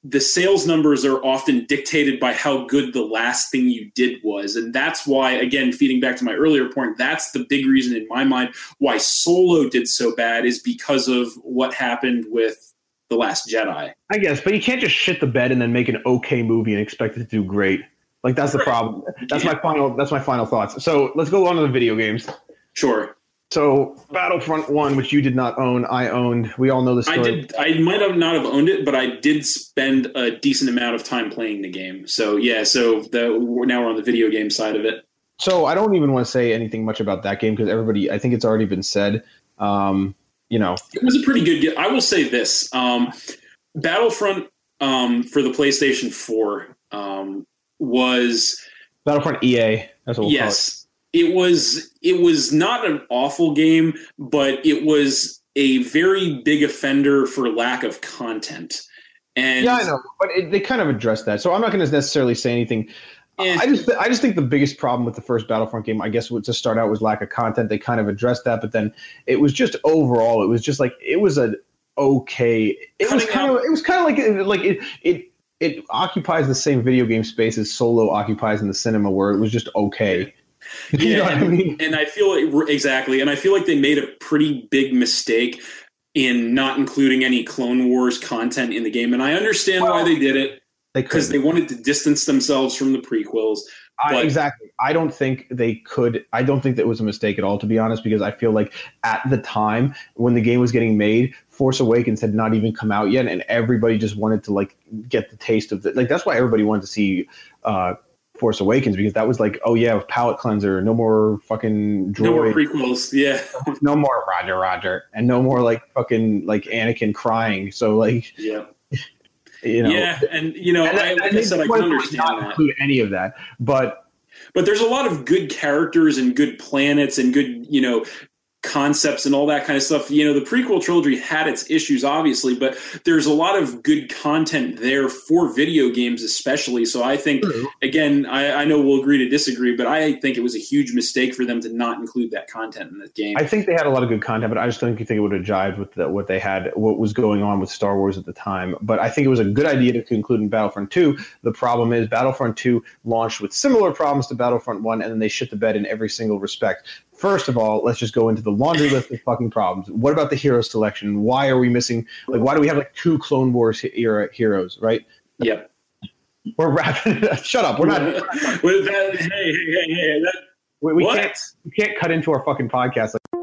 [SPEAKER 3] the sales numbers are often dictated by how good the last thing you did was and that's why again feeding back to my earlier point that's the big reason in my mind why solo did so bad is because of what happened with the last jedi
[SPEAKER 2] i guess but you can't just shit the bed and then make an okay movie and expect it to do great like that's the problem that's my final that's my final thoughts so let's go on to the video games
[SPEAKER 3] sure
[SPEAKER 2] so Battlefront One, which you did not own, I owned. We all know the story.
[SPEAKER 3] I did. I might have not have owned it, but I did spend a decent amount of time playing the game. So yeah. So the now we're on the video game side of it.
[SPEAKER 2] So I don't even want to say anything much about that game because everybody, I think it's already been said. Um, you know,
[SPEAKER 3] it was a pretty good. game. I will say this: um, Battlefront um, for the PlayStation Four um, was
[SPEAKER 2] Battlefront EA.
[SPEAKER 3] That's what we'll yes it was it was not an awful game, but it was a very big offender for lack of content. And
[SPEAKER 2] yeah, I know, but it, they kind of addressed that. So I'm not going to necessarily say anything. Eh. I just I just think the biggest problem with the first Battlefront game, I guess, to start out was lack of content. They kind of addressed that, but then it was just overall, it was just like it was a okay. It was kind of it was kind of like like it it it occupies the same video game space as Solo occupies in the cinema, where it was just okay.
[SPEAKER 3] you yeah, and, I mean? and I feel like, exactly, and I feel like they made a pretty big mistake in not including any Clone Wars content in the game, and I understand well, why they did it because they, they, wanted to distance themselves from the prequels.
[SPEAKER 2] I, exactly. I don't think they could. I don't think that was a mistake at all, to be honest, because I feel like at the time when the game was getting made, Force Awakens had not even come out yet, and everybody just wanted to like get the taste of it. Like that's why everybody wanted to see uh, Force Awakens because that was like, oh yeah, palate cleanser, no more fucking droid,
[SPEAKER 3] no more prequels, yeah,
[SPEAKER 2] no more Roger Roger, and no more like fucking like Anakin crying. So like,
[SPEAKER 3] yeah,
[SPEAKER 2] you know,
[SPEAKER 3] yeah, and you know, and, I, like I said, I can understand not that.
[SPEAKER 2] include any of that, but
[SPEAKER 3] but there's a lot of good characters and good planets and good you know concepts and all that kind of stuff. You know, the prequel trilogy had its issues, obviously, but there's a lot of good content there for video games, especially. So I think, again, I, I know we'll agree to disagree, but I think it was a huge mistake for them to not include that content in the game.
[SPEAKER 2] I think they had a lot of good content, but I just don't think it would have jived with the, what they had, what was going on with Star Wars at the time. But I think it was a good idea to include in Battlefront 2. The problem is Battlefront 2 launched with similar problems to Battlefront 1, and then they shit the bed in every single respect. First of all, let's just go into the laundry list of fucking problems. What about the hero selection? Why are we missing? Like, why do we have like two Clone Wars era heroes? Right?
[SPEAKER 3] Yep.
[SPEAKER 2] We're wrapping. Shut up. We're not.
[SPEAKER 3] With that, hey, hey, hey, hey, that,
[SPEAKER 2] We, we
[SPEAKER 3] what?
[SPEAKER 2] can't. We can't cut into our fucking podcast. Like,